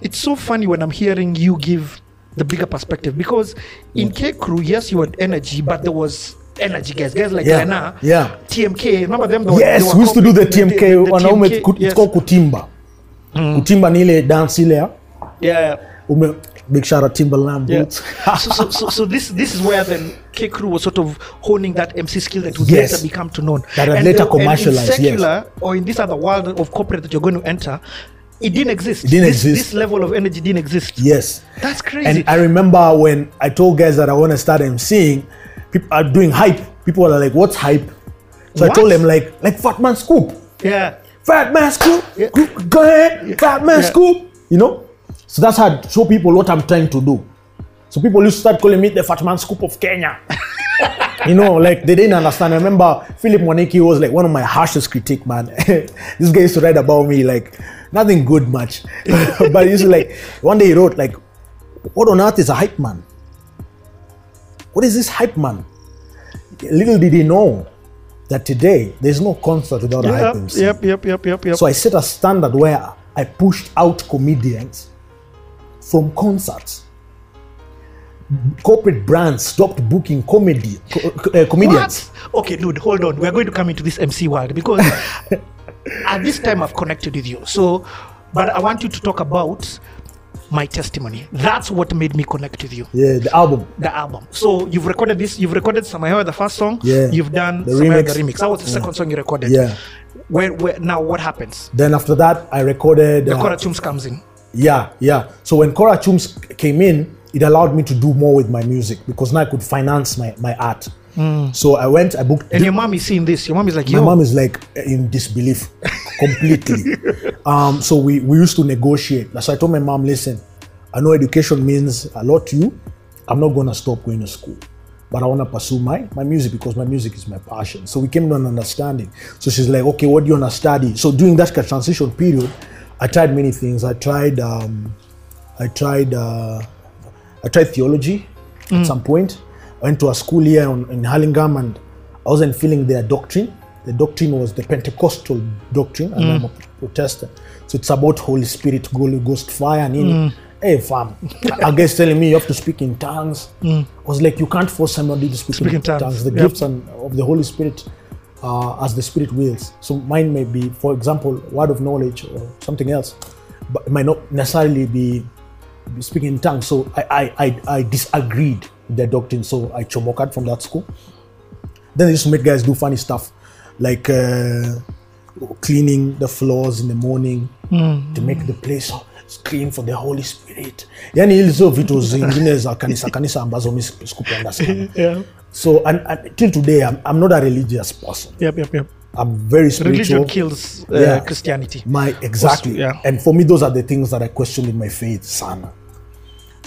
it's so funny when I'm hearing you give the bigger perspective because in K Crew, yes, you had energy, but there was energy guys, guys like Yeah, Lena, yeah. TMK. Remember them? They were- they we used to do the tmk wanaume it's yes. called kutimba kutimba ni ile dance ile ya Yeah. ume big shout out timberland Yeah. boots so, so, so, so this this is where then K Crew was sort of honing that MC skill that would Yes. later become to known. That had later commercialized, In yes. or in this other world of corporate that you're going to enter, it didn't exist. It didn't this, exist. This level of energy didn't exist. yes That's crazy. and i remember when i told guys that i want to start emceeing people are uh, doing hype people are like what's hype so i told them like like fat man scoop yeah. fat man scoop Yeah. Go- ahead fat man Yeah. scoop you know so that's how I show people what i'm trying to do so people used to start calling me the fat man scoop of kenya you know like they didn't understand i remember philip moniki was like one of my harshest critique man this guy used to write about me like nothing good much but he used to like one day he wrote like what on earth is a hype man what is this hype man little did he know that today there's no concert without a hype Yep, MC. yep, yep, yep, yep, yep. So I set a standard where I pushed out comedians from concerts. Corporate brands stopped booking comedy co- uh, comedians. What? Okay, dude, hold on. We're going to come into this MC world because at this time I've connected with you. So, but I want you to talk about my testimony. That's what made me connect with you. Yeah, the album. The album. So you've recorded this. You've recorded Samayawa, the first song. Yeah. You've done The Samayawa, remix. the remix. That was the second song you recorded. Yeah. Where, where now what happens? Then after that, I recorded. The uh, Kora Chums comes in. Yeah, yeah. So when Cora Chums came in, it allowed me to do more with my music because now I could finance my, my art. So I went, I booked. And your mom is seeing this. Your mom is like, my mom is like in disbelief completely. um, so we, we used to negotiate. So I told my mom, listen, I know education means a lot to you. I'm not going to stop going to school. But I want to pursue my, my music because my music is my passion. So we came to an understanding. So she's like, okay, what do you want to study? So during that transition period, I tried many things. I tried, um, I tried, uh, I tried theology at mm. some point. I went to a school here on, in Hurlingham and I wasn't feeling their doctrine. The doctrine was the Pentecostal doctrine, and I'm a mm. Protestant. So it's about Holy Spirit, Holy Ghost fire, and in mm. Hey, fam, a guy's telling me you have to speak in tongues. I was like, you can't force somebody to speak, Speak in, in tongues. tongues. The Yep. gifts and, of the Holy Spirit uh, as the Spirit wills. So mine may be, for example, word of knowledge or something else, but it might not necessarily be speaking in tongues. So I, I, I, I disagreed with their doctrine. So I chomoked from that school. Then they used to make guys do funny stuff, like uh, cleaning the floors in the morning to make the place clean for the Holy Spirit. Yani hizo vitu zingine za kanisa kanisa ambazo mi siku- sikupenda sana. yeah, So and, and till today, I'm, I'm not a religious person. yep, yep, yep. I'm very spiritual. Religion kills uh, Yeah. Christianity. My exactly. yeah. And for me, those are the things that I question in my faith, sana.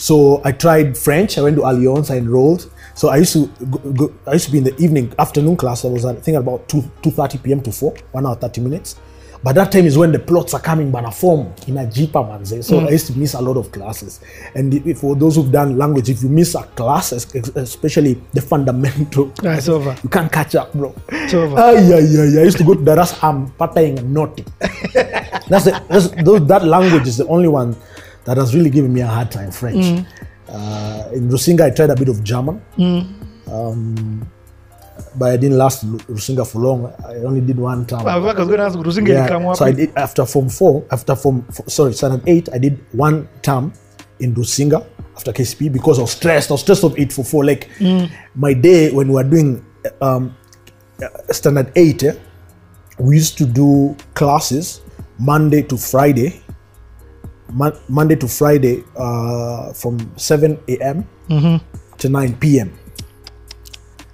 So I tried French. I went to Alliance. I enrolled. So I used to go, go, I used to be in the evening afternoon class. I was I think about two two thirty p.m. to four, one hour thirty minutes. But that time is when the plots are coming by a form in a jeeper manze. So I used to miss a lot of classes. And for those who've done language, if you miss a class, especially the fundamental, Ah, it's over. you can't catch up, bro. It's over. Ah, yeah, yeah, yeah. I used to go to Daras. I'm pataying naughty. that's the that's, those, that language is the only one that has really given me a hard time. French. Uh, in Rusinga, I tried a bit of German. Um, but I didn't last Rusinga for long. I only did one term. I was going to ask Rusinga Yeah, so I did after form four, after form four, sorry, standard eight, I did one term in Rusinga after KCP because I was stressed. I was stressed of eight for four. Like my day when we were doing um, standard eight, eh, we used to do classes Monday to Friday. Mon- Monday to Friday uh, from 7 a.m. to 9 p.m.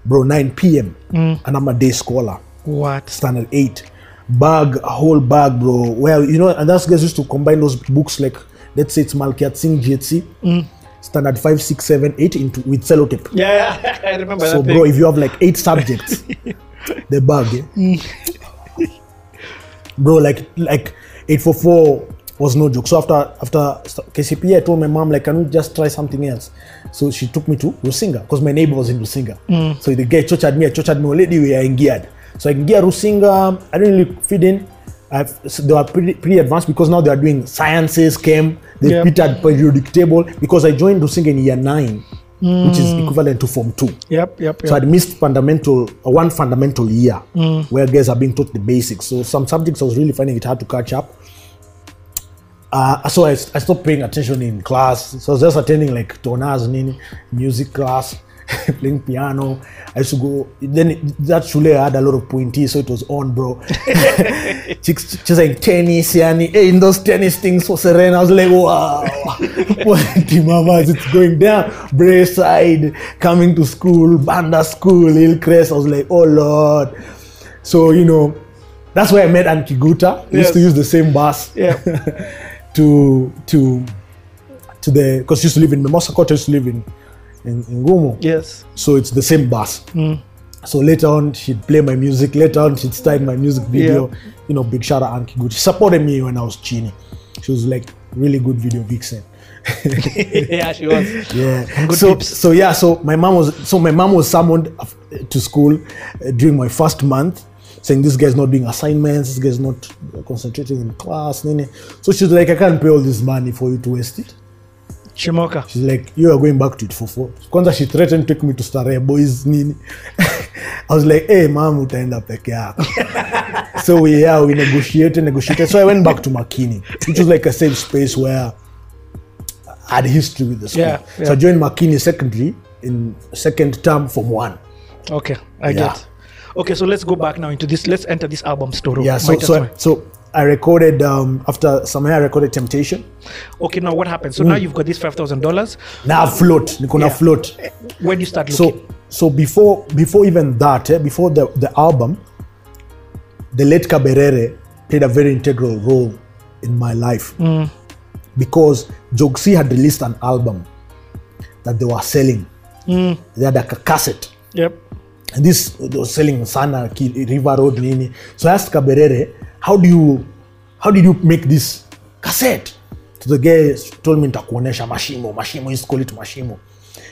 Bro, 9 p.m. And I'm a day scholar What? standard eight bag, a whole bag, bro. Well, you know, and that's guys used to combine those books like let's say it's Malkiat Singh GHC, standard 5, 6, 7, 8 into, with sellotape. Yeah, I remember So, bro, thing. if you have like eight subjects, the bug, eh? bro, like like eight for four was no joke. So after after KCPE, I told my mom like, can we just try something else? So she took me to Rusinga because my neighbor was in Rusinga. Mm. So the guy tortured me, I tortured me already. We are in geared. So I get Rusinga. I didn't really fit in. I've, so they were pretty, pretty advanced because now they are doing sciences, chem, they Yep. repeated periodic table because I joined Rusinga in year nine, Mm. which is equivalent to form two. Yep, yep, So yep. I'd missed fundamental uh, one fundamental year mm. where guys are being taught the basics. So some subjects I was really finding it hard to catch up. Uh, so I, I stopped paying attention in class. So I was just attending like tonas, nini, music class, playing piano. I used to go. Then it, that shule had a lot of pointies, so it was on, bro. Chicks just like tennis, yani. Hey, in those tennis things for Serena, I was like, wow, pointy mamas, it's going down. Braeside, coming to school, Banda school, Hillcrest. I was like, oh lord. So you know, that's where I met Anki Guta. We used to use the same bus Yeah. to to to the because used to live in Memosakot, used to live in in, in Ngumo. Yes. So it's the same bus. So later on, she'd play my music. Later on, she'd start my music video. Yeah. You know, big out Anki Gucci She supported me when I was chini. She was like really good video vixen. yeah, she was. Yeah. Good so tips. so yeah. So my mom was so my mom was summoned to school uh, during my first month, saying this guy's not doing assignments. This guy's not concentrating in class. Nini. So she's like, I can't pay all this money for you to waste it. Chimoka. She's like, you are going back to it for four. Kwanza she threatened to take me to Starehe Boys nini. I was like, hey, mom, utaenda peke yako. so we, yeah, we negotiated, negotiated. So I went back to Makini, which was like a safe space where I had history with the school. Yeah, So yeah. I joined Makini secondary in second term from one. Okay, I Yeah. get. Okay, so let's go back now into this. Let's enter this album story. Yeah, so so, so I recorded um, after some I recorded Temptation. okay, now what happened? So now you've got this five thousand dollars. Now float, Nikona Yeah. float. When do you start looking? so so before before even that eh, before the, the album the late Kaberere played a very integral role in my life because Jogsi had released an album that they were selling they had like a cassette yep. This was selling sana river road nini. So i asked kaberere how do you how did you make this cassette? So the guy told me nitakuonesha mashimo mashimo is call it mashimo.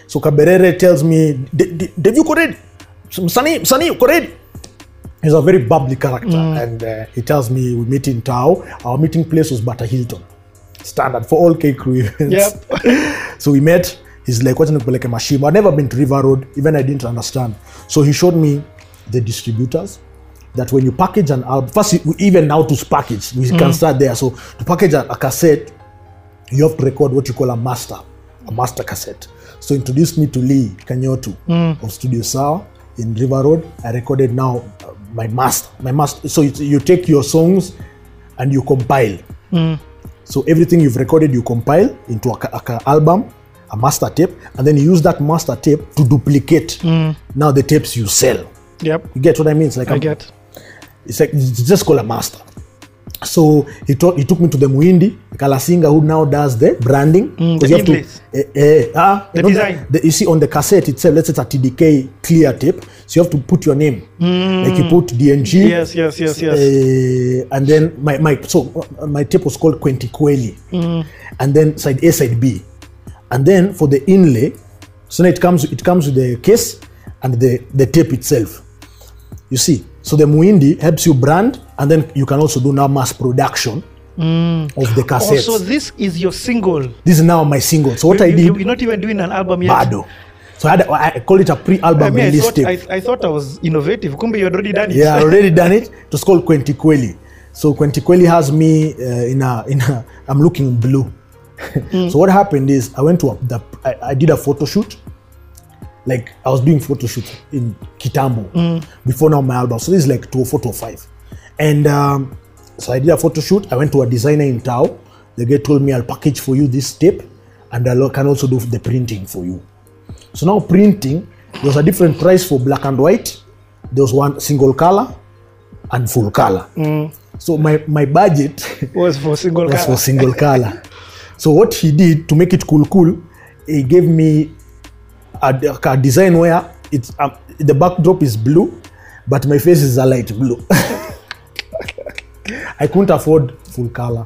So kaberere tells me "De- de- dave you ready msanii msanii uko ready he's a very bubbly character and uh, he tells me we meet in tao our meeting place was bata hilton. Standard for all k crew events Yep. so we met he's like wacha nikupeleke mashimo i've never been to river road even i didn't understand. So he showed me the distributors that when you package an album first even now to package we can start there. So to package a, a cassette you have to record what you call a master a master cassette. So introduced me to lee kanyotu of studio sawa in river road. I recorded now uh, my master my master so it, you take your songs and you compile. So everything you've recorded, you compile into a, a, a album, a master tape, and then you use that master tape to duplicate now the tapes you sell. Yep. You get what I mean? It's like I a- get. it's like it's just called a master. So he taught he took me to the Muindi Kalasinga who now does the branding. Mm, the you have to- eh, eh, ah, The you know, design. the- you see on the cassette itself, let's say it's a TDK clear tape, so you have to put your name. Like you put DNG. Mm. Yes, yes, yes, yes. Uh, and then my, my so my tape was called Quentiqueli. Mm. And then side A, side B. And then for the inlay, so now it comes it comes with the case and the, the tape itself. You see, so the Muindi helps you brand, and then you can also do now mass production of the cassettes. so this is your single. this is now my single. So what I did, you- You're not even doing an album yet. Bado. So I, had, I call it a pre-album I mean, I thought, tape. I, I thought I was innovative. Kumbe, you had already done it. Yeah, I already done it. It was called Quentiqueli. So Quentiqueli has me uh, in a in a. I'm looking blue. Mm. so what happened is I went to a, the I, I did a photo shoot. Like I was doing photo shoot in Kitambo mm. before now my album. So this is like 204, 205. And um, so I did a photo shoot. I went to a designer in Tao. The guy told me I'll package for you this tape and I can also do the printing for you. So now printing, there was a different price for black and white. There was one single color and full color. Mm. So my, my budget Was for single was color. for single color. So what he did to make it cool, cool, he gave me a, a design where it's um, the backdrop is blue, but my face is a light blue. I couldn't afford full color.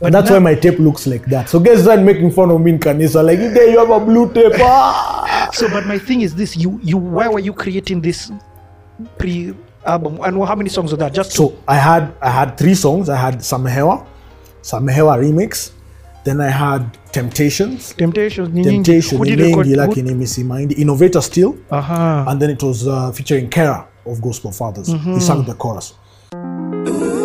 But that's now- why my tape looks like that. So guys are making fun of me in Kanisa, like, there you have a blue tape. Ah! So, but my thing is this: you, you, why were you creating this pre-album, and how many songs are that? Just So I had I had three songs. I had Samhewa, Samhewa remix. Then I had Temptations. Temptations, ni nyingi. Temptation, Who ni who- lakini misimaindi. Innovator still. Aha. And then it was uh, featuring kara of Gospel Fathers. He sang the chorus. Ninakaa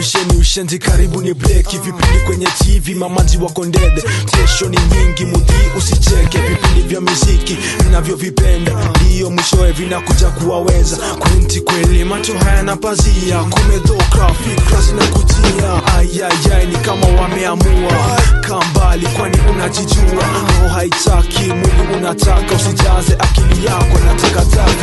televisheni ushenzi karibu ni breki vipindi kwenye tv mamaji wako ndede. Kesho ni nyingi mudhi usicheke. Vipindi vya muziki vinavyovipenda ndiyo mwishowe vinakuja kuwaweza. Kwenti kweli macho hayana pazia. Kumedhoka fikra zinakujia ayayay ni kama wameamua. Kambali kwani unajijua? Roho haitaki. Mwili unataka usijaze akili yako. Na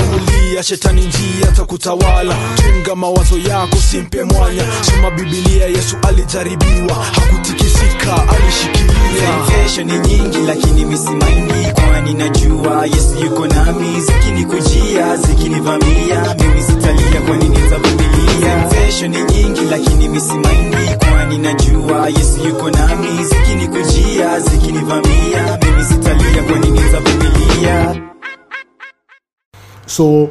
vumilia shetani njia takutawala tunga mawazo yako simpe mwanya. Soma bibilia yesu alijaribiwa hakutikisika alishikilia. Temptation ni nyingi lakini misimaindi kwani najua yesu yuko nami. Zikinikujia zikinivamia mimi sitalia kwani nitavumilia. Temptation ni nyingi lakini misimaindi kwani najua yesu yuko nami. Zikinikujia zikinivamia mimi sitalia kwani nitavumilia. So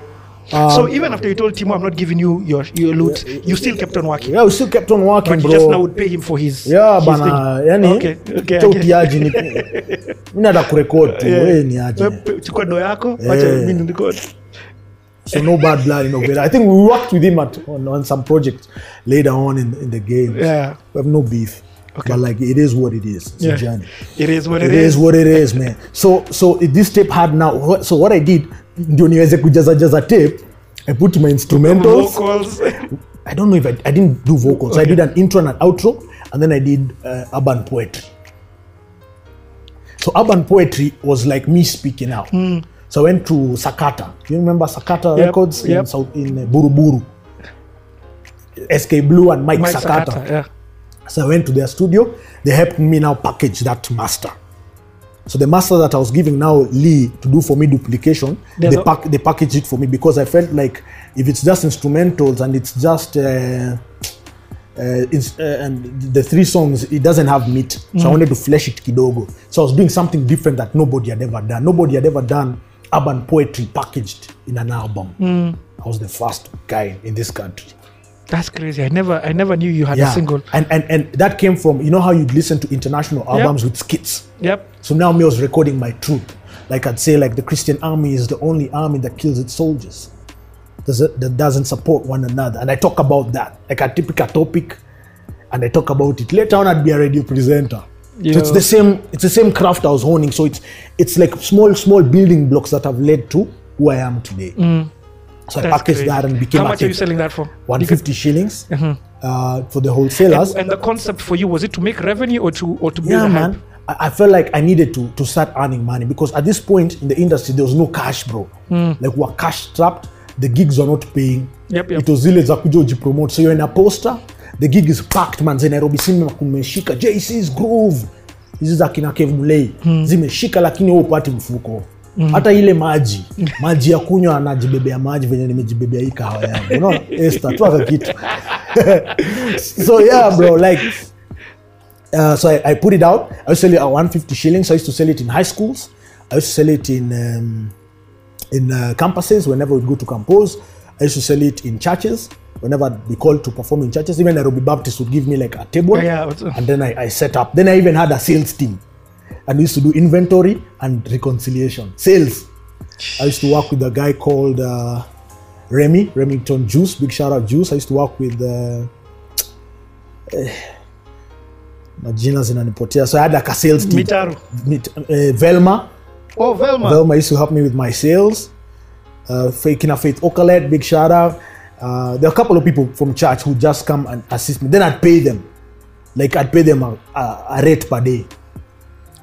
uh, So even after you told Timo, I'm not giving you your your loot, you still kept on working. yeah, we still kept on working, But you bro. just now would pay him for his. yeah, his bana, thing. yani Okay, okay. cha it. utiaji ni mi nada kurekod tu Yeah. wewe ni aje chukua do yako, Yeah. mimi so no bad blood innovator i think we worked with him at on, on some projects later on in, in the game Yeah. we have no beef but like it is what it is it's Yeah. a journey It is what it it is is. what it is man so so this tape had now so what i did ndio niweze kujaza jaza tape i put my instrumentals I don't know if I, I didn't do vocals. I did an intro and an outro, and then I did uh, urban poetry. So urban poetry was like me speaking out. So I went to Sakata. Do you remember Sakata. Yep, Records in. South in uh, Buruburu? SK Blue and Mike, Mike Sakata. Sakata, yeah. So I went to their studio. They helped me now package that master. So the master that I was giving now Lee to do for me duplication, There's they pack they packaged it for me because I felt like if it's just instrumentals and it's just uh, uh, it's, uh, and the three songs it doesn't have meat. So Mm. I wanted to flesh it kidogo. So I was doing something different that nobody had ever done. Nobody had ever done urban poetry packaged in an album. Mm. I was the first guy in this country. That's crazy. I never I never knew you had a Yeah, single. and, and and that came from you know how you'd listen to international albums with skits. Yep. So now me was recording my truth. Like I'd say, like the Christian army is the only army that kills its soldiers. Does it, that doesn't support one another. And I talk about that. Like I pick a topic and I talk about it. Later on I'd be a radio presenter. So it's the same it's the same craft I was honing. So it's it's like small, small building blocks that have led to who I am today. Mm. So I Mm. Packaged crazy. that and became How much are you selling that for? 150 shillings uh, for the wholesalers. and the concept for you was it to make revenue or to or to build yeah man? I, I felt like i needed to to start earning money because at this point in the industry there was no cash bro like we're cash trapped the gigs are not paying Yep, yep. it was zile za kuja ujipromote so you're in a poster the gig is packed man za nairobi cinema kumeshika jc's groove hizi za kina kev mm. zimeshika lakini wewe upati mfuko hata ile maji maji ya kunywa anajibebea maji venye nimejibebea hii kahawa yangu unaona Esther, tu aka kitu so yeah bro like uh, so I, I put it out. I used to sell it at 150 shillings. I used to sell it in high schools. I used to sell it in um, in uh, campuses whenever we'd go to compose. I used to sell it in churches whenever I'd be called to perform in churches. Even Nairobi Baptist would give me like a table, Yeah, yeah, and then I, I set up. Then I even had a sales team, and we used to do inventory and reconciliation sales. I used to work with a guy called uh, Remy Remington Juice. Big shout out Juice. I used to work with. Uh, majina zinanipotea so i had like a sales team Mitaru. Mit, uh, velma Oh, Velma. velma used to help me with my sales uh, kina faith okalet big shout out uh, there are a couple of people from church who just come and assist me. Then I'd pay them, like I'd pay them a, a, a rate per day.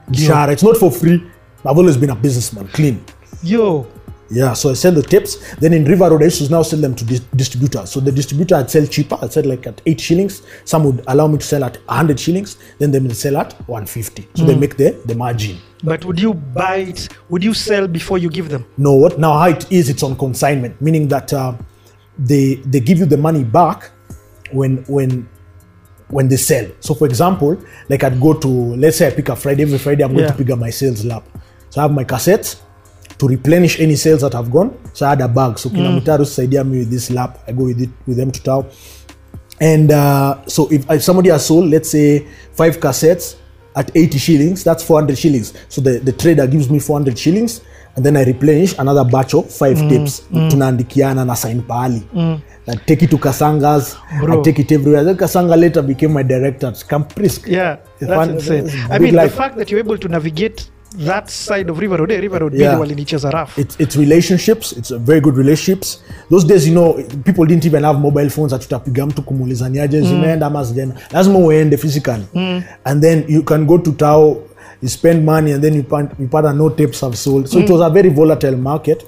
Mshahara. It's not for free. I've always been a businessman, clean. Yo. Yeah, so I sell the tips. Then in River Road, I used to now sell them to dis- distributors. So the distributor I'd sell cheaper. I'd sell like at 8 shillings. Some would allow me to sell at 100 shillings. Then they would sell at 150. So they make the, the margin. But would you buy it? Would you sell before you give them? No, what now how it is, it's on consignment, meaning that uh, they they give you the money back when when when they sell. So for example, like I'd go to let's say I pick a Friday, every Friday I'm going Yeah. to pick up my sales lap. So I have my cassettes to replenish any sales that have gone. So I had a bag. So kina mutaru saidia me with this lap. I go with it with them to town. And uh, so if, if somebody has sold, let's say five cassettes at 80 shillings, that's 400 shillings. So the, the trader gives me 400 shillings and then I replenish another batch of five tapes. Tunaandikiana na sign pahali. I take it to Kasanga's. Bro. I take it everywhere. Then Kasanga later became my director at Camp Prisk. Yeah, that's fun- insane. I mean, life. the fact that you're able to navigate that side of River Road, River Road, Yeah. walinicheza rough. it's, it's relationships it's a very good relationships those days you know people didn't even have mobile phones atutapiga mtu kumuulizaniaje zimeenda ama zijaenda lazima uende physically and then you can go to tao you spend money and then you you out no tapes have sold so it was a very volatile market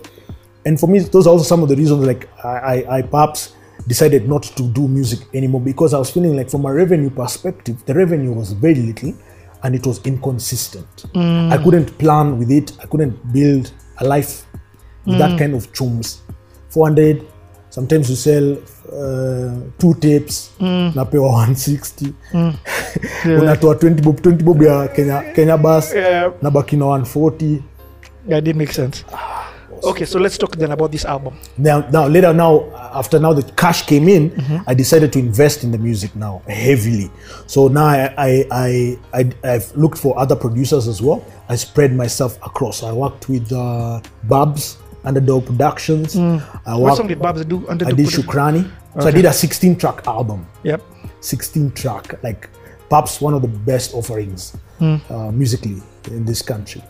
and for me those are also some of the reasons like I, I, I perhaps decided not to do music anymore because I was feeling like from a revenue perspective the revenue was very little and it was inconsistent. Mm. I couldn't plan with it. I couldn't build a life with that mm. kind of chums. 400 sometimes you sell uh, two tapes mm. napewa 160 unatoa 20 bob 20 bob ya kenya, kenya bus Yeah. nabaki na 140 Yeah, it did make ah. Okay, so let's talk then about this album. now, now later now after now the cash came in i decided to invest in the music now heavily. So now I, I i i i've looked for other producers as well. I spread myself across. I worked with uh babs underdog productions. I What song did Babs do? Under i did shukrani. So i did a 16 track album. Yep. 16 track like perhaps one of the best offerings uh, musically in this country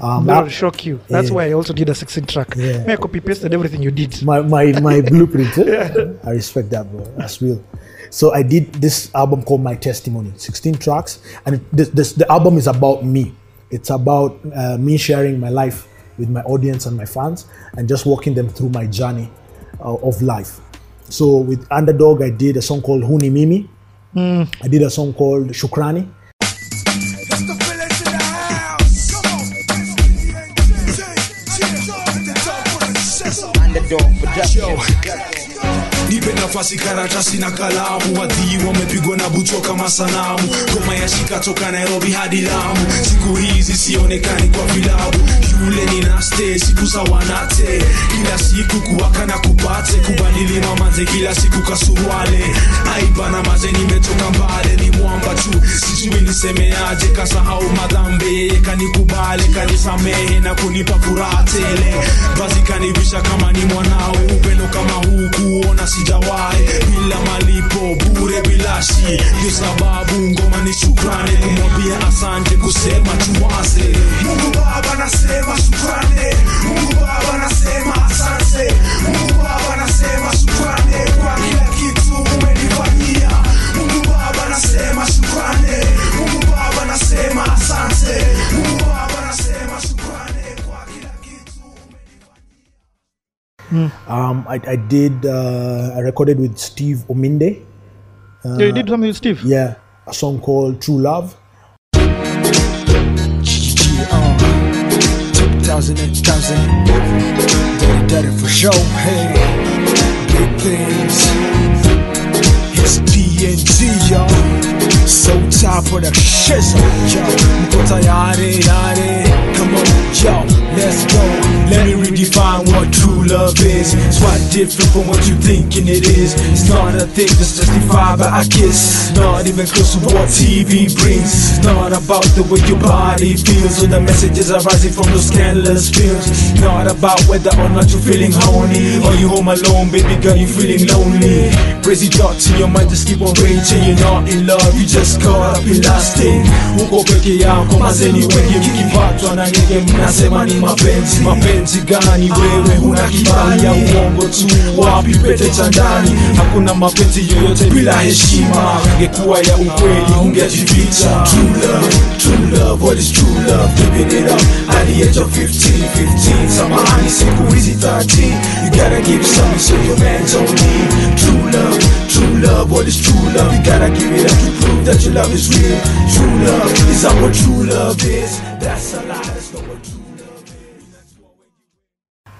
um, That will shock you. That's Yeah. why I also did a 16 track. Yeah. I copy pasted everything you did. my my my blueprint. yeah. I respect that, bro. That's real. So I did this album called My Testimony, 16 tracks, and it, this, this the album is about me. It's about uh, me sharing my life with my audience and my fans, and just walking them through my journey uh, of life. So with Underdog, I did a song called Huni Mimi. I did a song called Shukrani. dog production. Yo. Nipe nafasi karatasi na kalamu. Wadhii wamepigwa na bucho kama sanamu. Ngoma ya shika toka nairobi hadi lamu. Siku hizi sionekani kwa vilabu yule ni naste siku za wanate. Kila siku kuwaka na kupate. Kubadili mamaze kila siku kasuruale. Aibana maze nimetoka mbale. Ni mwamba tu. Sijui nisemeaje kasahau madhambe. Yeye kanikubale kanisamehe na kunipa furaha tele. Basi kanivisha kama ni mwanao. Upendo kama huu kuona sijawahi bila malipo bure bilashi ndio sababu ngoma ni shukrani. Kumwambia asante kusema tuwaze mungu baba nasema shukrani. Mungu baba nasema asante. Mungu baba nasema Um, I, I did uh, I recorded with Steve Ominde. yeah, you did something with Steve. Yeah, a song called True Love. 2000 2000 Dirty Dirty for show Hey Big things It's DNG y'all So top of the shizzle Yo Mko tayari yare Come on yo Let's go. Let me redefine what true love is. It's quite different from what you thinking it is. It's not a thing that's justified by a kiss. Not even close to what TV brings. It's not about the way your body feels Or the messages arising from those scandalous films. Not about whether or not you're feeling horny. Or you home alone, baby girl, you feeling lonely. Crazy thoughts in your mind just keep on raging. You're not in love, you just caught up in lasting Uko peke yako, mazeni wengi mkipatwa na nyege mnasema ni mapenzi Mapenzi gani wewe? Huna kibali ya uongo tu? Wapi pete cha ndani? Hakuna mapenzi yoyote bila heshima. Ingekuwa ya ukweli ungejificha. True love true love what is true love? Giving it up. At the age of 15 15 samahani siku hizi 13 you gotta give some so your man don't need true love true love what is true love? You gotta give it up to prove that your love is real. True love is that what true love is. That's a lie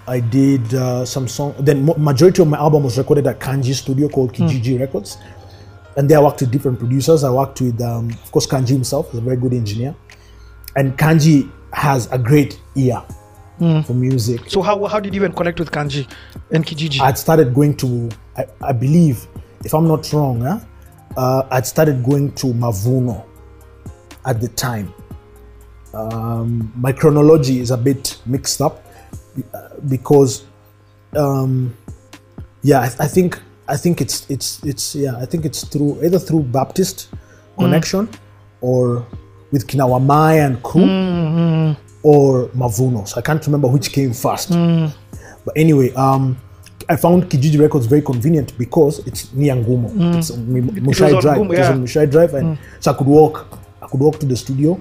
I did uh, some song. Then majority of my album was recorded at Kanji Studio called Kijiji Records, and there I worked with different producers. I worked with, um, of course, Kanji himself, is a very good engineer, and Kanji has a great ear for music. So how, how did you even connect with Kanji and Kijiji? I'd started going to, I, I believe, if I'm not wrong, huh, uh, I'd started going to Mavuno at the time. Um, my chronology is a bit mixed up because, um, yeah, I, I think I think it's it's it's yeah, I think it's through either through Baptist mm. connection or with Kinawamai and crew mm, mm. or Mavuno. So I can't remember which came first. But anyway, um, I found Kijiji Records very convenient because it's near Ngumo. It's on Mushai Drive. Ngumo, It was on Mushai Drive, and so I could walk. I could walk to the studio,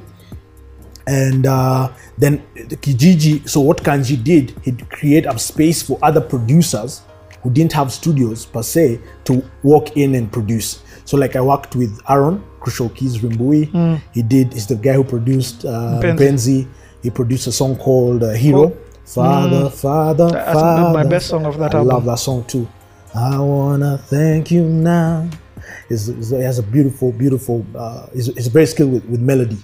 and uh, then the Kijiji. So what Kanji did, he'd create a space for other producers who didn't have studios per se to walk in and produce. So like I worked with Aaron Crucial Keys Rimbui. He did. He's the guy who produced uh, Mpenzi. Benzi. He produced a song called uh, Hero. Oh. Father, Father, That's Father. my best song of that I album. love that song too. I wanna thank you now. It's, it's- it has a beautiful, beautiful. Uh, it's, it's very skilled with, with melody.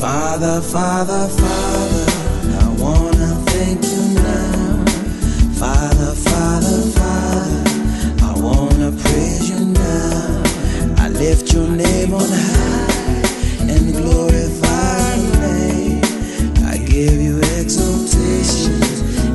Father, Father, Father, I wanna thank you now. Father, Father, Father, I wanna praise you now. I lift your name on high and glorify your name. I give you exaltation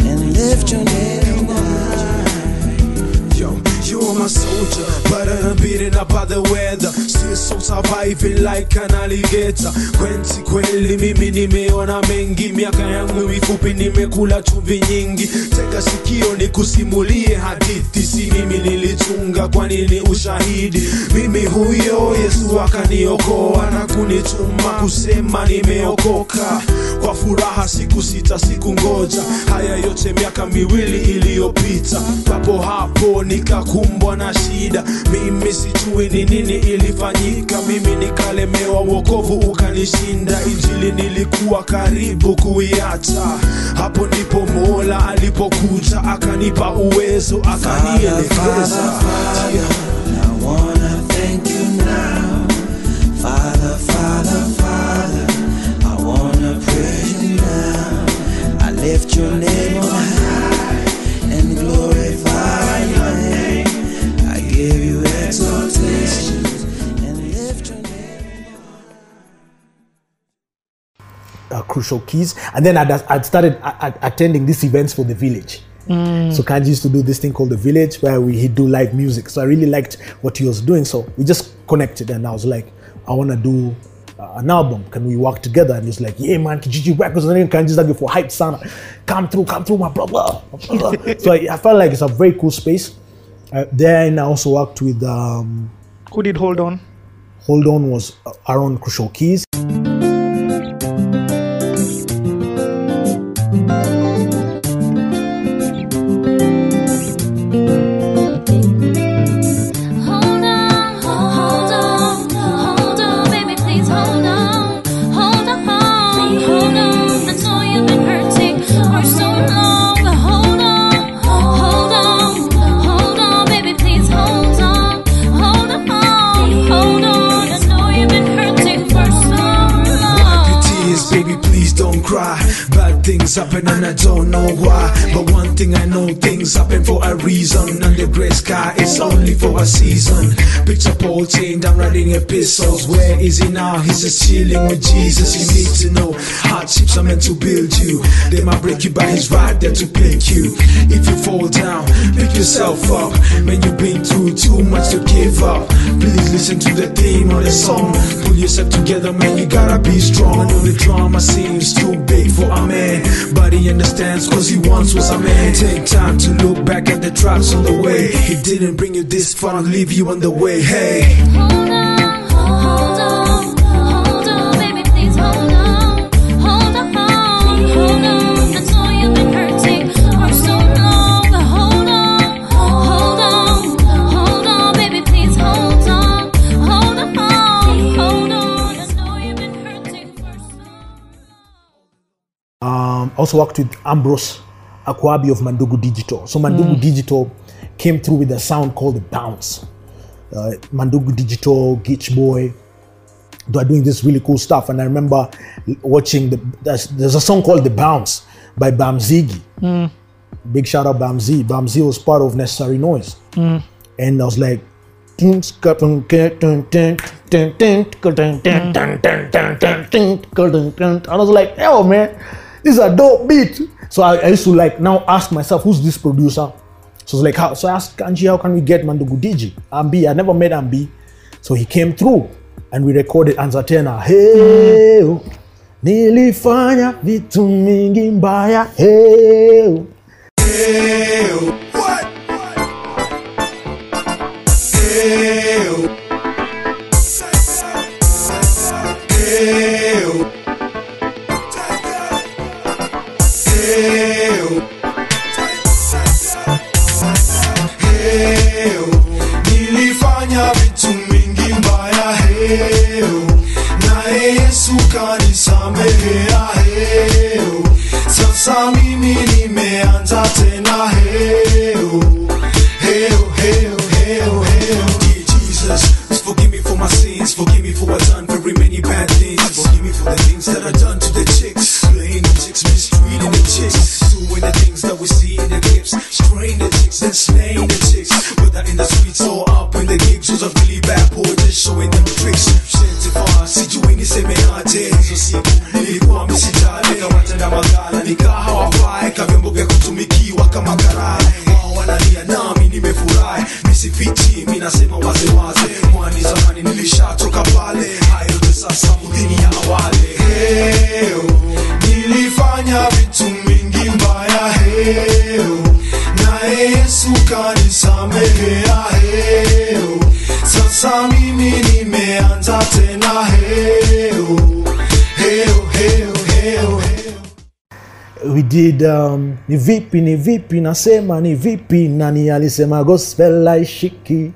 and lift your name on high. Yo, you're my soldier, I'm beaten up by the weather. Still so surviving like an alligator. Kwenzi kweli mimi nimeona mengi, miaka yangu mifupi nimekula chumvi nyingi. Tega sikio nikusimulie hadithi, si mimi nilitunga, kwa nini ushahidi? Mimi huyo Yesu akaniokoa na kunituma kusema nimeokoka. Kwa furaha siku sita siku ngoja, haya yote miaka miwili iliyopita. Papo hapo nikakumbwa na shida, mimi sijui ni nini ilifanyika. Mimi nikalemewa, wokovu ukanishinda, injili nilikuwa karibu kuiacha. Hapo ndipo Mola alipokuja akanipa uwezo, akanielekeza. Lift your name on high uh, crucial keys. And then I'd, I'd started a- attending these events for the village. So Kanji used to do this thing called the village where we he'd do live music. So I really liked what he was doing. So we just connected, and I was like, I want to do uh, an album. Can we work together? And he's like, Yeah, man, Kijiji Records. And then Kanji's like, for hype sana, come through, come through, my brother. so I, I felt like it's a very cool space. Uh, then I also worked with um, Who did Hold On? Hold On was uh, Aaron Crucial Keys. Reason. The gray sky, it's only for a season. Picture Paul chained down writing epistles. Where is he now? He's just chilling with Jesus. You need to know hardships are meant to build you. They might break you, but he's right there to pick you. If you fall down, pick yourself up. Man, you've been through too much to give up. Please listen to the theme of the song. Pull yourself together, man, you gotta be strong. I know the drama seems too big for a man, but he understands cause he once was a man. Take time to look back at the drops on the way. He didn't bring you this far and leave you on the way. Hey. Hold on, hold on, hold on, baby, please hold on, hold on, hold on. I know you've been hurting for so long. Hold on, hold on, hold on, baby, please hold on, hold on, hold on. I know you've been hurting for so long. um, also worked with Ambrose Akwabi of Mandugu Digital. So Mandugu Digital came through with a sound called the Bounce. Uh, Mandugu Digital, Gitch Boy, they are doing this really cool stuff. And I remember watching the there's, there's a song called The Bounce by Bamzigi. Big shout out Bamzi. Bamzi was part of Necessary Noise. And I was like, and I was like, yo man, this is a dope beat. So I, I used to like now ask myself, who's this producer? So I was like, how? So I asked Kanji, how can we get Mandugu Digi? Ambi, I never met Ambi. So he came through and we recorded Anza Tena. Hey, nilifanya vitu mingi mbaya. Hey, nilifanya yesu kanisamehea heo sasa mimi nimeanza tena heo heo heo heo heo Dear Jesus, forgive me for my sins, forgive me for I've done very many bad things, forgive me for the things that I've done to the chicks, playing the chicks, mistreating the chicks, doing the things that we see in the clips, spraying the chicks and slaying the chicks, whether in the streets or up in the gigs, was a really bad boy just showing them tricks. Shentify, nisemeaje semeaje, hizo siku nilikuwa misijali, kawatenda magala, nikaa hawafai, kavyombo vya kutumikiwa kama karai, wao wanalia nami nimefurahi, misifichi, minasema wazewaze waze. Waze, zamani nilishatoka pale, hayote sasa mudhini ya awale Heo, nilifanya vitu mingi mbaya, heo, naye Yesu kanisamehea, heo, sasa mimi nimeanza tena, heo, heo, heo, we did um, ni vipi ni vipi nasema ni vipi nani alisema gospel aishiki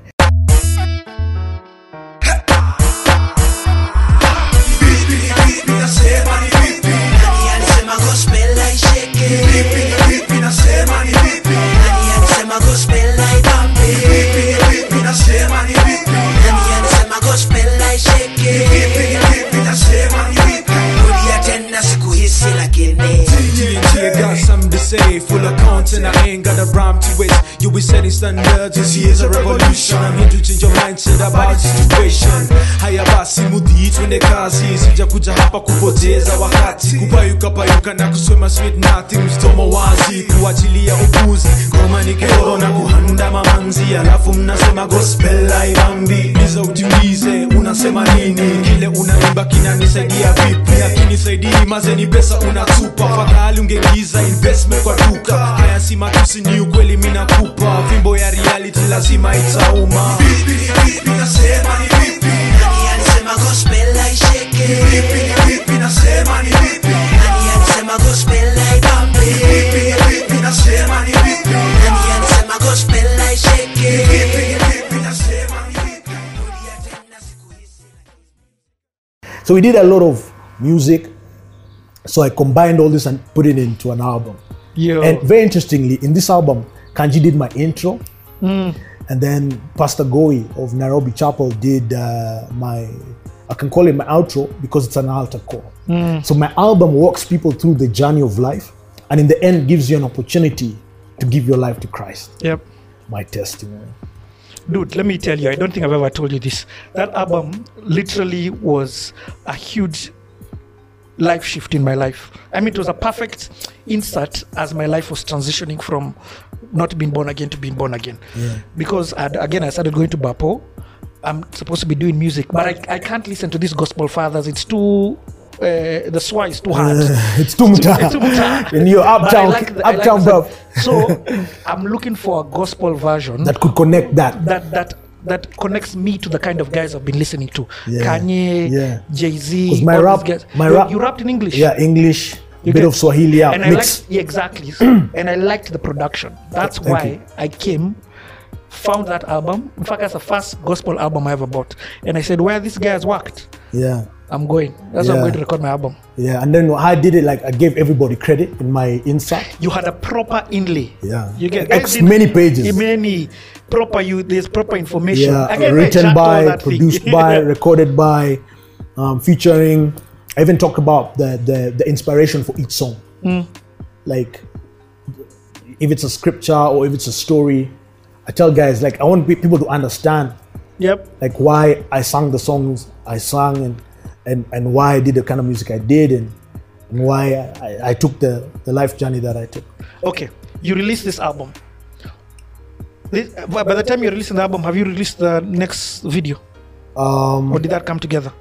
to it. You be setting standards, this year's a revolution. I'm here to change your mindset about the situation. Haya basi mudhi twende kazi, sijakuja hapa kupoteza wakati, kupayuka payuka na kusema sweet nothing, mstomo wazi, kuachilia upuzi, ngoma ni kero na kuhanda mamanzi, alafu mnasema gospel haibambi. Liza ujiulize, unasema nini? Kile unaimba kinanisaidia vipi? Akinisaidii maze ni pesa unatupa, fadhali ungeingiza investment kwa duka. Haya si matusi, ni ukweli minakupa, fimbo ya reality lazima itauma. so we did a lot of music. So i combined all this and put it into an album Yo. and very interestingly in this album kanji did my intro and then pastor goy of nairobi chapel did uh, my i can call it my outro because it's an altar call so my album walks people through the journey of life and in the end gives you an opportunity to give your life to christ Yep. my testimony Dude, let me tell you, I don't think I've ever told you this. That album literally was a huge life shift in my life. I mean, it was a perfect insert as my life was transitioning from not being born again to being born again. Because I'd, again, I started going to Bapo. I'm supposed to be doing music, but I, I can't listen to these gospel fathers. It's too, uh, the swa is too hard. much. It's too much. In your uptown, like the- uptown like So I'm looking for a gospel version that could connect that. that that that connects me to the kind of guys I've been listening to. Yeah, Kanye, yeah. Jay Z. My rap- my you, rap- you rapped in English. Yeah, English, You bit did. of Swahili, yeah, and I liked yeah, exactly. and I liked the production. That's Thank why you. I came, found that album. In fact, that's the first gospel album I ever bought. And I said, where this guy has worked, Yeah, I'm going. That's why I'm going to record my album. yeah. And then I did it, like I gave everybody credit in my insert. You had a proper inlay. Yeah. You get did- many pages. Many proper. You there's proper information. Yeah, Again, written by, produced by, recorded by, um, featuring. I even talk about the, the the inspiration for each song, Hmm. like if it's a scripture or if it's a story. I tell guys like I want people to understand Yep. like why I sang the songs I sang and and and why I did the kind of music I did and, and why I, I took the the life journey that I took. Okay, you released this album. This, by the time you released the album, have you released the next video, Um, or did that come together?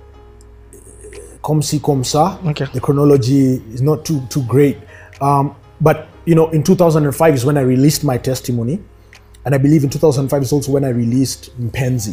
comme si comme ça. Okay. The chronology is not too too great. Um, but you know, in 2005 is when I released my testimony, and I believe in 2005 is also when I released Mpenzi.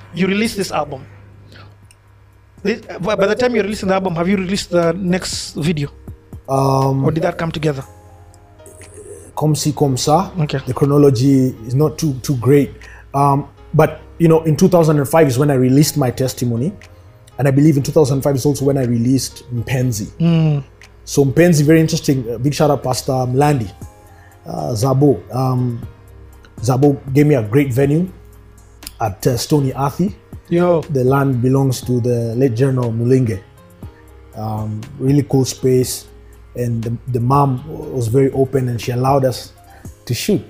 you release this album. This, by by the time you're releasing the album, have you released the next video, Um, or did that come together? comme si comme ça. Okay. The chronology is not too too great. Um, but you know, in 2005 is when I released my testimony, and I believe in 2005 is also when I released Mpenzi. So Mpenzi, very interesting. Uh, big shout out, Pastor Mlandi, uh, Zabo. Um, Zabo gave me a great venue at uh, Stony Athi. Yo, The land belongs to the late General Mulinge. Um, really cool space, and the, the mom was very open and she allowed us to shoot.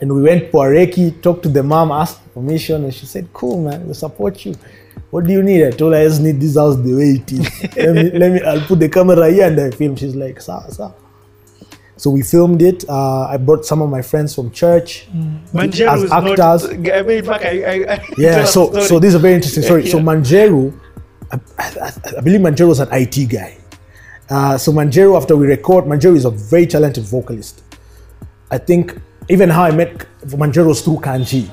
And we went recce, talked to the mom, asked permission, and she said, "Cool, man, we support you. What do you need?" I told her, "I just need this house the way it is. let me, let me. I'll put the camera here and I film." She's like, "Sir, sir." So we filmed it. Uh, I brought some of my friends from church Manjaro as actors. not. I mean, in fact, I, I, I Yeah, so story. so this is a very interesting story. So Yeah. Manjero, I, I, I believe Manjero was an IT guy. Uh, so Manjero, after we record, Manjero is a very talented vocalist. I think even how I met Manjero was through Kanji.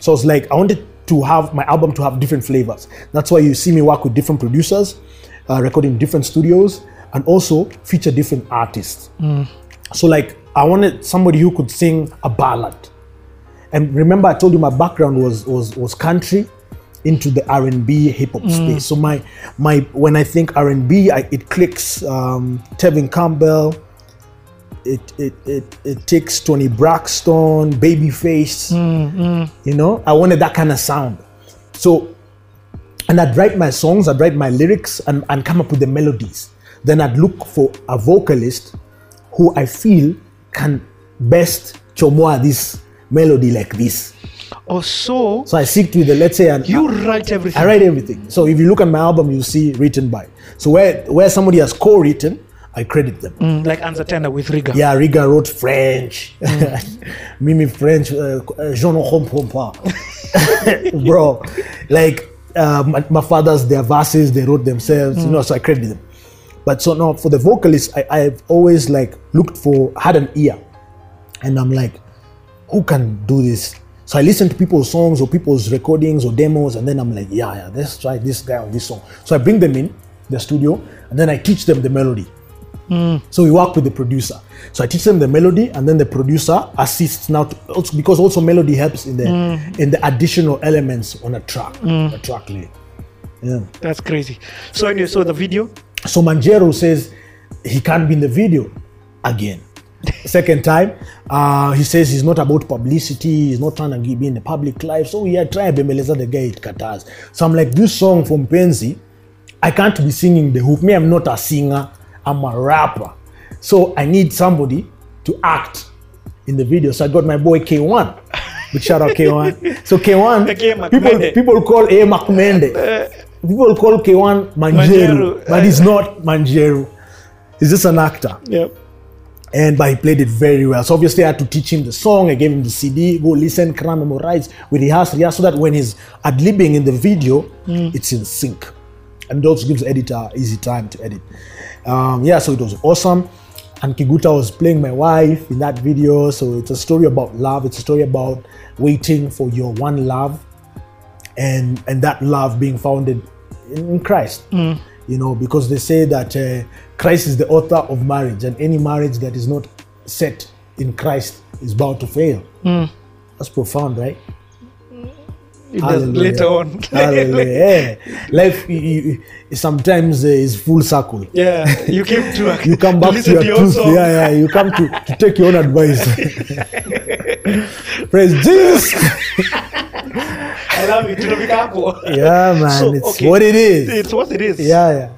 So it's like I wanted to have my album to have different flavors. That's why you see me work with different producers, uh, recording in different studios, and also feature different artists. So like I wanted somebody who could sing a ballad. And remember, I told you my background was was was country into the R and B hip hop mm. space. So my my when I think R and B, it clicks um, Tevin Campbell. It it it it takes Toni Braxton, Babyface. Mm, mm. You know, I wanted that kind of sound. So, and I'd write my songs, I'd write my lyrics, and and come up with the melodies. Then I'd look for a vocalist who I feel can best chomoa this melody like this. Oh, so So I seek with the let's say an, you write everything. I write everything. So if you look at my album, you see written by. So where where somebody has co-written, I credit them. Mm, like Anzatena with Riga. Yeah, Riga wrote French. Mimi French. Uh, uh, je ne comprends pas. Bro, like uh, my, my fathers, their verses they wrote themselves. You know, so I credit them. But so now for the vocalist, I, I've always like looked for had an ear, and I'm like, who can do this? So I listen to people's songs or people's recordings or demos, and then I'm like, yeah, yeah, let's try this guy on this song. So I bring them in the studio, and then I teach them the melody. Hmm. So we work with the producer. So I teach them the melody, and then the producer assists now to, also, because also melody helps in the hmm. in the additional elements on a track, hmm. a track lay. Yeah. That's crazy. So anyway, so the video. So Manjero says he can't be in the video again. second time uh, he says he's not about publicity he's not trying to be in the public life. So yeah try bembeleza the guy it kataz. So i'm like this song from penzi i can't be singing the hook. Me i'm not a singer i'm a rapper. So i need somebody to act in the video. So i got my boy k1 big shout out k1 so k1 people, people call a makmende people call k1 manjeru, but he's not manjeru he's just an actor Yep. and but he played it very well. So obviously I had to teach him the song. I gave him the CD, go listen, can memorize, we rehearse, rehearse, so that when he's ad libbing in the video, it's in sync, and it also gives the editor easy time to edit. Um, yeah, so it was awesome. And Kiguta was playing my wife in that video. So it's a story about love. It's a story about waiting for your one love and and that love being founded in, in Christ. You know, because they say that uh, Christ is the author of marriage, and any marriage that is not set in Christ is bound to fail. That's profound, right? It does Hallelujah. later on. Hallelujah. Yeah. Life you- you- you- sometimes uh, is full circle. yeah, you came to You come back to listen your your truth. song. Yeah, yeah. You come to, to take your own advice. Praise Jesus. I love it. Yeah, man. So, it's okay. what it is. It's what it is. Yeah, yeah.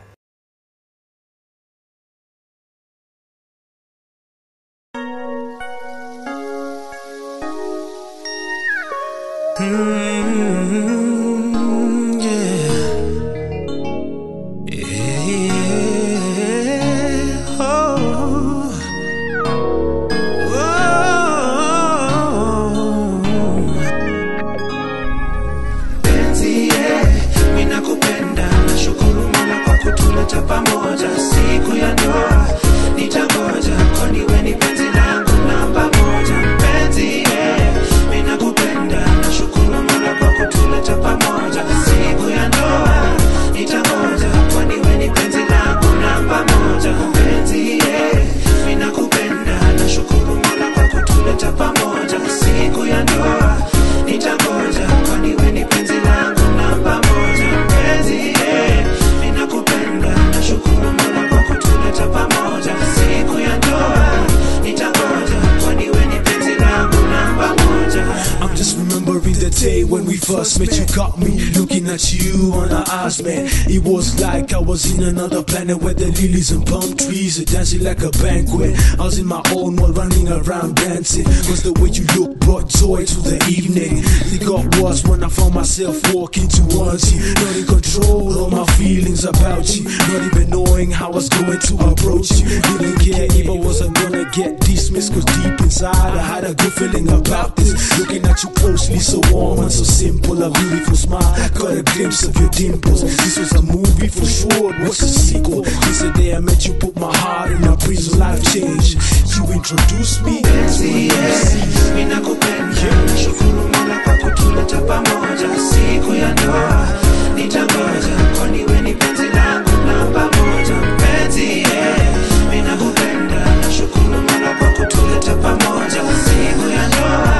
First met. You got me looking at you on our eyes, man. It was like I was in another planet where the lilies and palm trees are dancing like a banquet. I was in my own world, running around dancing. Cause the way you look brought joy to the evening. It got worse when I found myself walking towards you. Not in control of my feelings about you. Not even knowing how I was going to approach you. Didn't care if I wasn't gonna get dismissed. Cause deep inside I had a good feeling about this. Looking at you closely, so warm and so simple. A beautiful smile, got a glimpse of your dimples. This was a movie for sure, it was a sequel. This the day I met you, put my heart in a prison, life change. You introduced me to Yeah, mimi nakupenda, nashukuru Mola kwa kutuleta pamoja. Siku ya ndoa nitangoja, kwani wewe ni penzi langu namba moja. Penzi, yeah, mimi nakupenda, Mola kwa kutuleta pamoja. Siku ya ndoa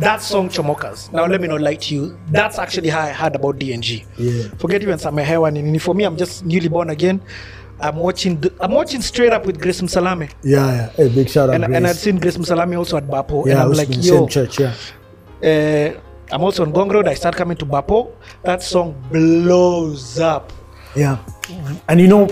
That song Chomokas. Now let me not lie to you. That's actually how I heard about DNG. Yeah. Forget you and Sam Hewan. And for me, I'm just newly born again. I'm watching. The, I'm watching straight up with Grace Msalame, Yeah, yeah. Hey, big shout out, and, Grace. and I'd seen Grace Msalame also at Bapo, yeah, and I'm like, yo, same church. Yeah. uh, I'm also on Gong Road. I start coming to Bapo. That song blows up. Yeah. And you know,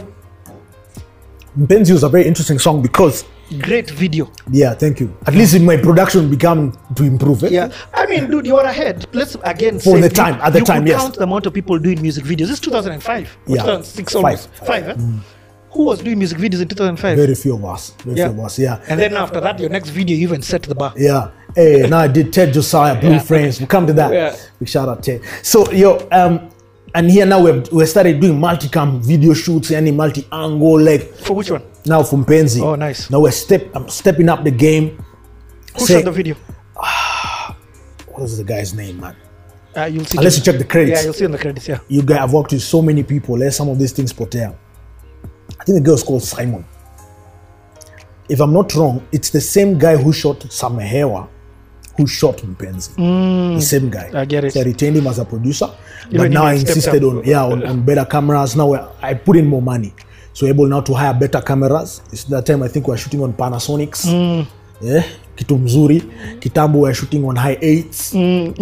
Benzi was a very interesting song because, Great video. yeah, thank you. At least in my production become to improve it. Yeah, I mean, dude, you're ahead. Let's again For the time, at the you time, could yes. count the amount of people doing music videos. This is 2005, Yeah. 2006 Five. almost five. eh? Who was doing music videos in 2005? Very few of us. Very Yeah. few of us. Yeah. And then after that, your next video, you even set the bar. Yeah. Hey, now I did Ted Josiah, Blue Yeah. Friends. We come to that. Yeah. Big shout out Ted. So yo, um, and here now we've we started doing multicam video shoots, any multi-angle, like For which one? Now from Penzi. Oh, nice. Now we're step I'm stepping up the game. Who Say- shot the video? what was the guy's name, man? Uh, you'll see. Unless you check the credits. Yeah, you'll see in the credits. Yeah. You guys have worked with so many people. Let some of these things potea. I think the girl's called Simon. If I'm not wrong, it's the same guy who shot Samehewa, who shot Mpenzi. The same guy. I get it. So I retained him as a producer, Even but now I insisted on yeah on, on better cameras. Now I put in more money, so able now to hire better cameras. It's that time I think weare shooting on Panasonics. Mm. Yeah, kitu mzuri. Kitambo weare shooting on high eights. Mm.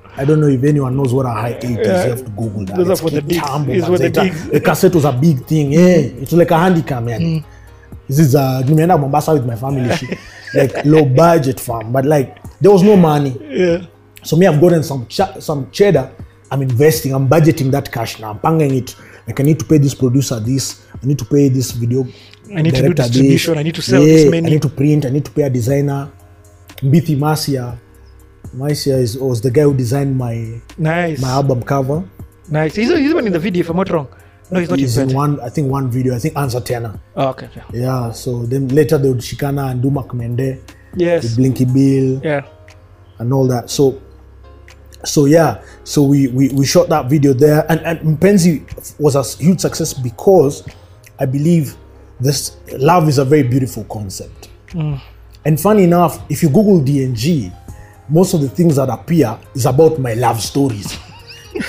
I don't know if anyone knows what a high eight is. You have to Google that. Those are for the It's for the digs. The cassette was a big thing. Yeah, it's like a handicap, Yani. Mm. This is uh, nimeenda Mombasa with my family. She, like low budget farm, but like there was no money. Yeah. So me, I've gotten some ch- some cheddar. I'm investing. I'm budgeting that cash now. I'm panging it. Like I need to pay this producer this. I need to pay this video. I need to do distribution, this. I need to sell Yeah, this many. I need to print. I need to pay a designer. Mbithi Masia. Masia is was the guy who designed my Nice. my album cover. Nice. He's, he's even in the video, if I'm not wrong. No, he's not He's in in one, I think one video. I think Answer Tena. Oh, okay. Yeah. Yeah. So then later they would Shikana and do Makmende, Yes. Blinky Bill. Yeah. and all that. So, so yeah, so we we, we shot that video there, and and Mpenzi was a huge success because I believe this love is a very beautiful concept. Mm. And funny enough, if you Google DNG, most of the things that appear is about my love stories.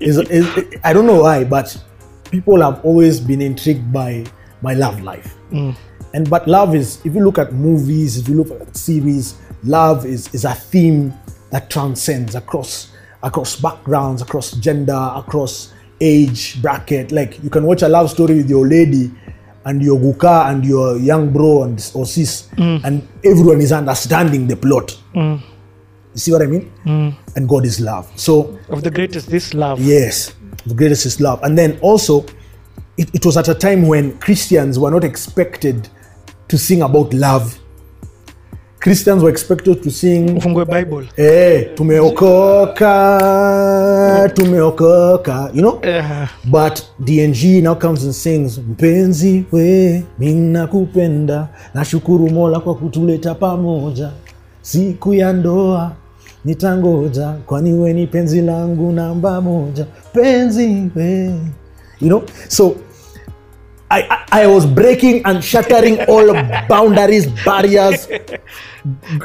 Is- is- I don't know why, but people have always been intrigued by my love life. Mm. And but love is, if you look at movies, if you look at series, love is is a theme that transcends across across backgrounds, across gender, across age bracket. Like you can watch a love story with your lady and your guka and your young bro and or sis, mm. and everyone is understanding the plot. Mm. You see what I mean? Mm. And God is love. So Of the greatest, this love. Yes, the greatest is love. And then also, it, it was at a time when Christians were not expected to sing about love. Christians were expected to sing, Ufungue Bible. eh, tumeokoka, tumeokoka, you know? Yeah. But DNG now comes and sings, mpenzi we, mina kupenda, nashukuru Mola kwa kutuleta pamoja, siku ya ndoa nitangoja, kwani we ni penzi langu namba moja, penzi we, you know? So I, I, I was breaking and shattering all boundaries, barriers,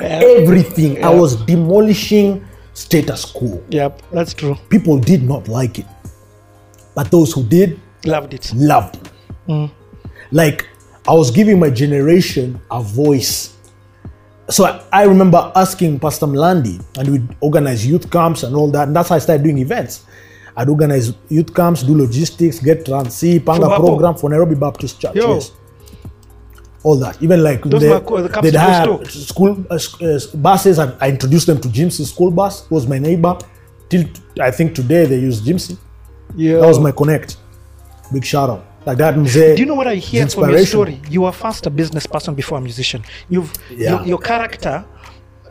everything. I was demolishing status quo. yep, that's true. People did not like it, but those who did Loved it. loved it. Like I was giving my generation a voice. So I, I remember asking Pastor Mlandi, and we'd organize youth camps and all that. And that's how I started doing events. I'd organize youth camps, do logistics, get transi, For panga so program for Nairobi Baptist Church. Yo. Yes. All that. Even like Those they, were the they'd hire school uh, uh, buses. And I introduced them to Jimsy school bus. Was my neighbor. Till I think today they use Jimsy. Yeah. That was my connect. Big shout out. Like that mzee. Do you know what I hear from your story? You are first a business person before a musician. You've Yeah. your, your character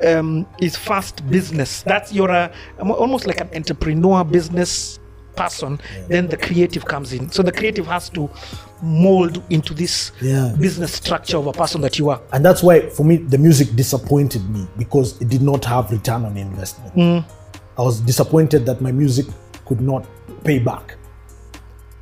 um, is fast business. That's you're a almost like an entrepreneur business person. Then the creative comes in. So the creative has to mold into this Yeah. business structure of a person that you are. And that's why, for me, the music disappointed me because it did not have return on investment. I was disappointed that my music could not pay back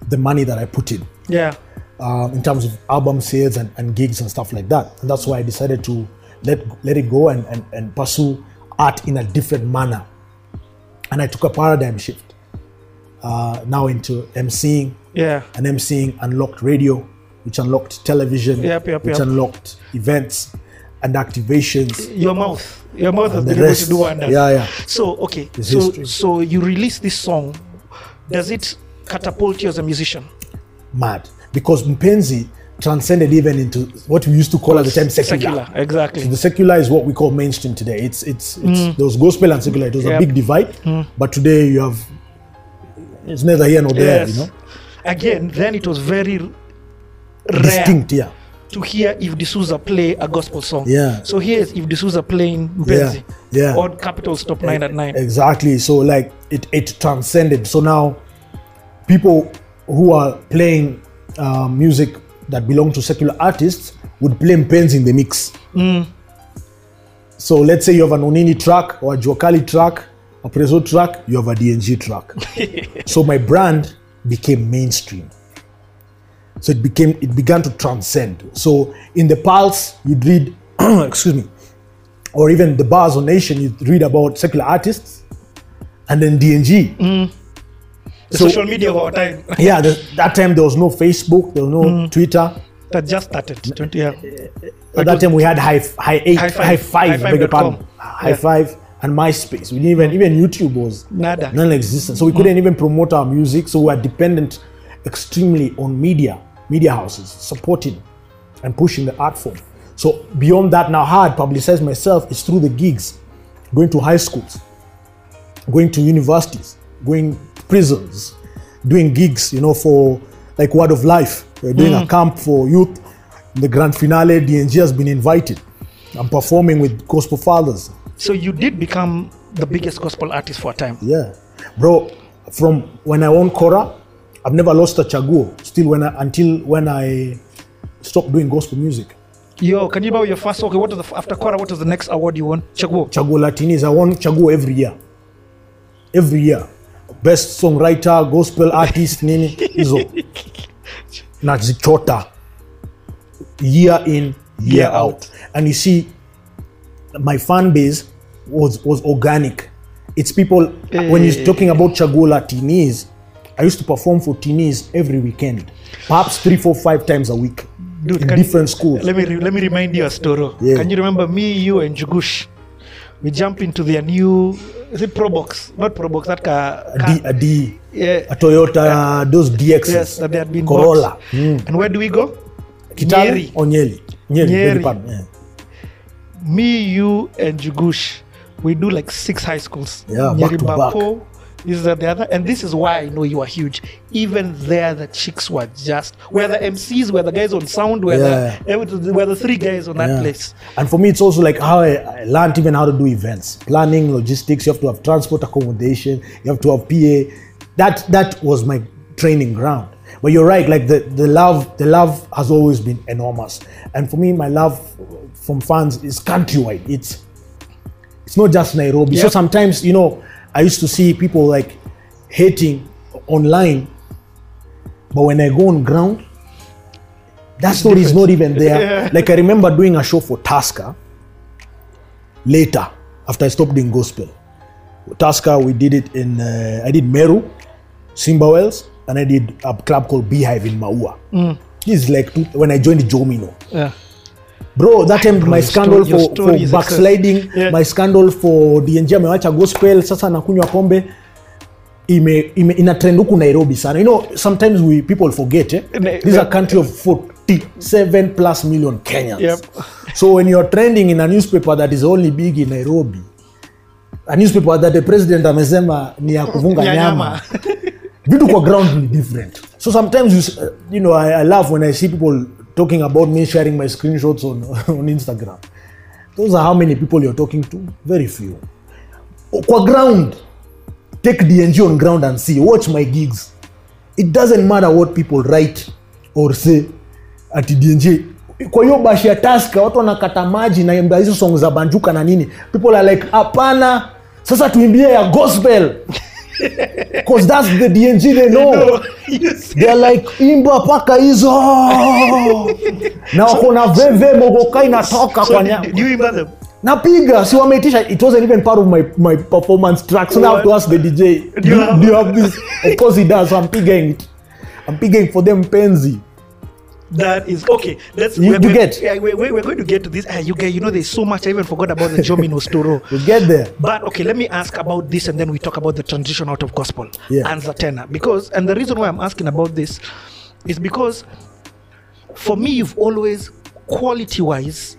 the money that I put in Yeah. um, in terms of album sales and, and gigs and stuff like that. And that's why I decided to let let it go and, and, and pursue art in a different manner. And I took a paradigm shift uh, now into MCing, Yeah. and MCing unlocked radio, which unlocked television, Yep, yep, which yep. unlocked events and activations. Your mouth. Your mouth has been able to do wonders. Yeah, yeah. So okay. It's so history. so you release this song. Does it catapult you as a musician? Mad. Because Mpenzi transcended even into what we used to call at the time secular. Exactly. So the secular is what we call mainstream today. It's it's, it's there was gospel and secular. It was Mm. Yep. a big divide. But today you have it's neither here nor there, yes. you know. Again, then it was very rare Distinct, yeah. to hear if D'Souza play a gospel song. Yeah. So here is if D'Souza playing Mpenzi. yeah. Or Capital Stop 9 at 9. Exactly. So like it it transcended. So now people who are playing uh, music that belong to secular artists would play Mpenzi in the mix. So let's say you have an Onini track or a Jua Cali track, a Prezo track, you have a DNG track. so my brand became mainstream. So it became it began to transcend. So in the Pulse, you'd read, excuse me, or even the bars on Nation, you'd read about secular artists, and then DNG. Mm. The So- social media of our time Yeah, the, that time there was no Facebook, there was no hmm. Twitter. that just started. 20, yeah. At that time we had high high eight, High high Five. five, High beg your Five dot pardon. high Yeah. five and MySpace. We didn't even hmm. even YouTube was Nada. non-existent, so we hmm. couldn't even promote our music. So we were dependent extremely on media, media houses supporting and pushing the art form. So beyond that, now how I publicize myself is through the gigs, going to high schools, going to universities, going prisons, doing gigs, you know, for like Word of Life. We're doing a mm. camp for youth. The grand finale, DNG has been invited. I'm performing with Gospel Fathers. So you did become the biggest gospel artist for a time. Yeah, bro. From when I won Kora, I've never lost a chaguo. Still, when I, until when I stopped doing gospel music. Yo, can you remember your first? Okay, what was the after Kora? What was the next award you won? Chaguo. Chaguo la Teeniez, I won chaguo every year. Every year, best songwriter, gospel artist, nini hizo nazichota year in year Year out. And you see, my fan base was was organic. It's people when you're talking about chagula Latinis. I used to perform for teenies every weekend, perhaps three, four, five times a week Dude, in different different schools. Let me let me remind you a story. Yeah. Can you remember me, you, and Jugush? We jump into their new is it Probox? Not Probox. That car. a D, a D, yeah. a Toyota, those DXs, Yes, that they had been Corolla. Mm. And where do we go? Kitale Nyeri. or Nyeri? Nyeri, Nyeri. yeah. Me, you, and Jugush. We do like six high schools. Yeah, back to back. This is the other, and this is why I know you are huge. Even there, the chicks were just were the MCs, were the guys on sound, were Yeah. the were the three guys on that Yeah. place. And for me, it's also like how I, I learned even how to do events, planning, logistics. You have to have transport accommodation. You have to have PA. That that was my training ground. But you're right. Like the the love, the love has always been enormous. And for me, my love from fans is countrywide. It's it's not just Nairobi. So sometimes you know, I used to see people like hating online, but when I go on ground, that story is not even there. Like I remember doing a show for Tusker later after I stopped doing gospel. Tusker, we did it in uh, I did Meru, Simba Wells, and I did a club called Beehive in Maua. This is like two, when I joined Jomino. Yeah. Bro, that time bro, my scandal story, for, for backsliding yeah. my scandal for dng amewacha gospel sasa anakunywa pombe ime, ime, ina trend huku nairobi sana you know sometimes we people forget eh? this is a country of 47 plus million Kenyans. Yep. So when you're trending in a newspaper that is only big in Nairobi, a newspaper that the president amesema ni ya kuvunga nyama nyama. vitu kwa ground ni different so sometimes you, you know I, I love when i see people talking about me sharing my screenshots on, on instagram. Those are how many people you're talking to? Very few. Kwa ground take dng on ground and see. Watch my gigs. It doesn't matter what people write or say at dng kwa hiyo bashi ya taska watu wanakata maji na hizo song za banjuka na nini. People are like hapana. Sasa tuimbie ya gospel because that's the dng they know. they're like imba paka hizo. Na wako na veve mogoka inatoka So kwa nyama do you remember them? napiga si wameitisha. It wasn't even part of my, my performance track. So now I have to ask the dj do, you you- have- do you have this? Of course he does. So i'm pigging it. I'm pigging for them penzi That is okay. Let's. You- we're you going, get? Yeah, we, we, we're going to get to this. Ah, you get. You know, there's so much. I even forgot about the Jomino Storo. we get there But okay, let me ask about this, and then we talk about the transition out of gospel Yeah. and Zatena. Because, and the reason why I'm asking about this is because, for me, you've always, quality-wise,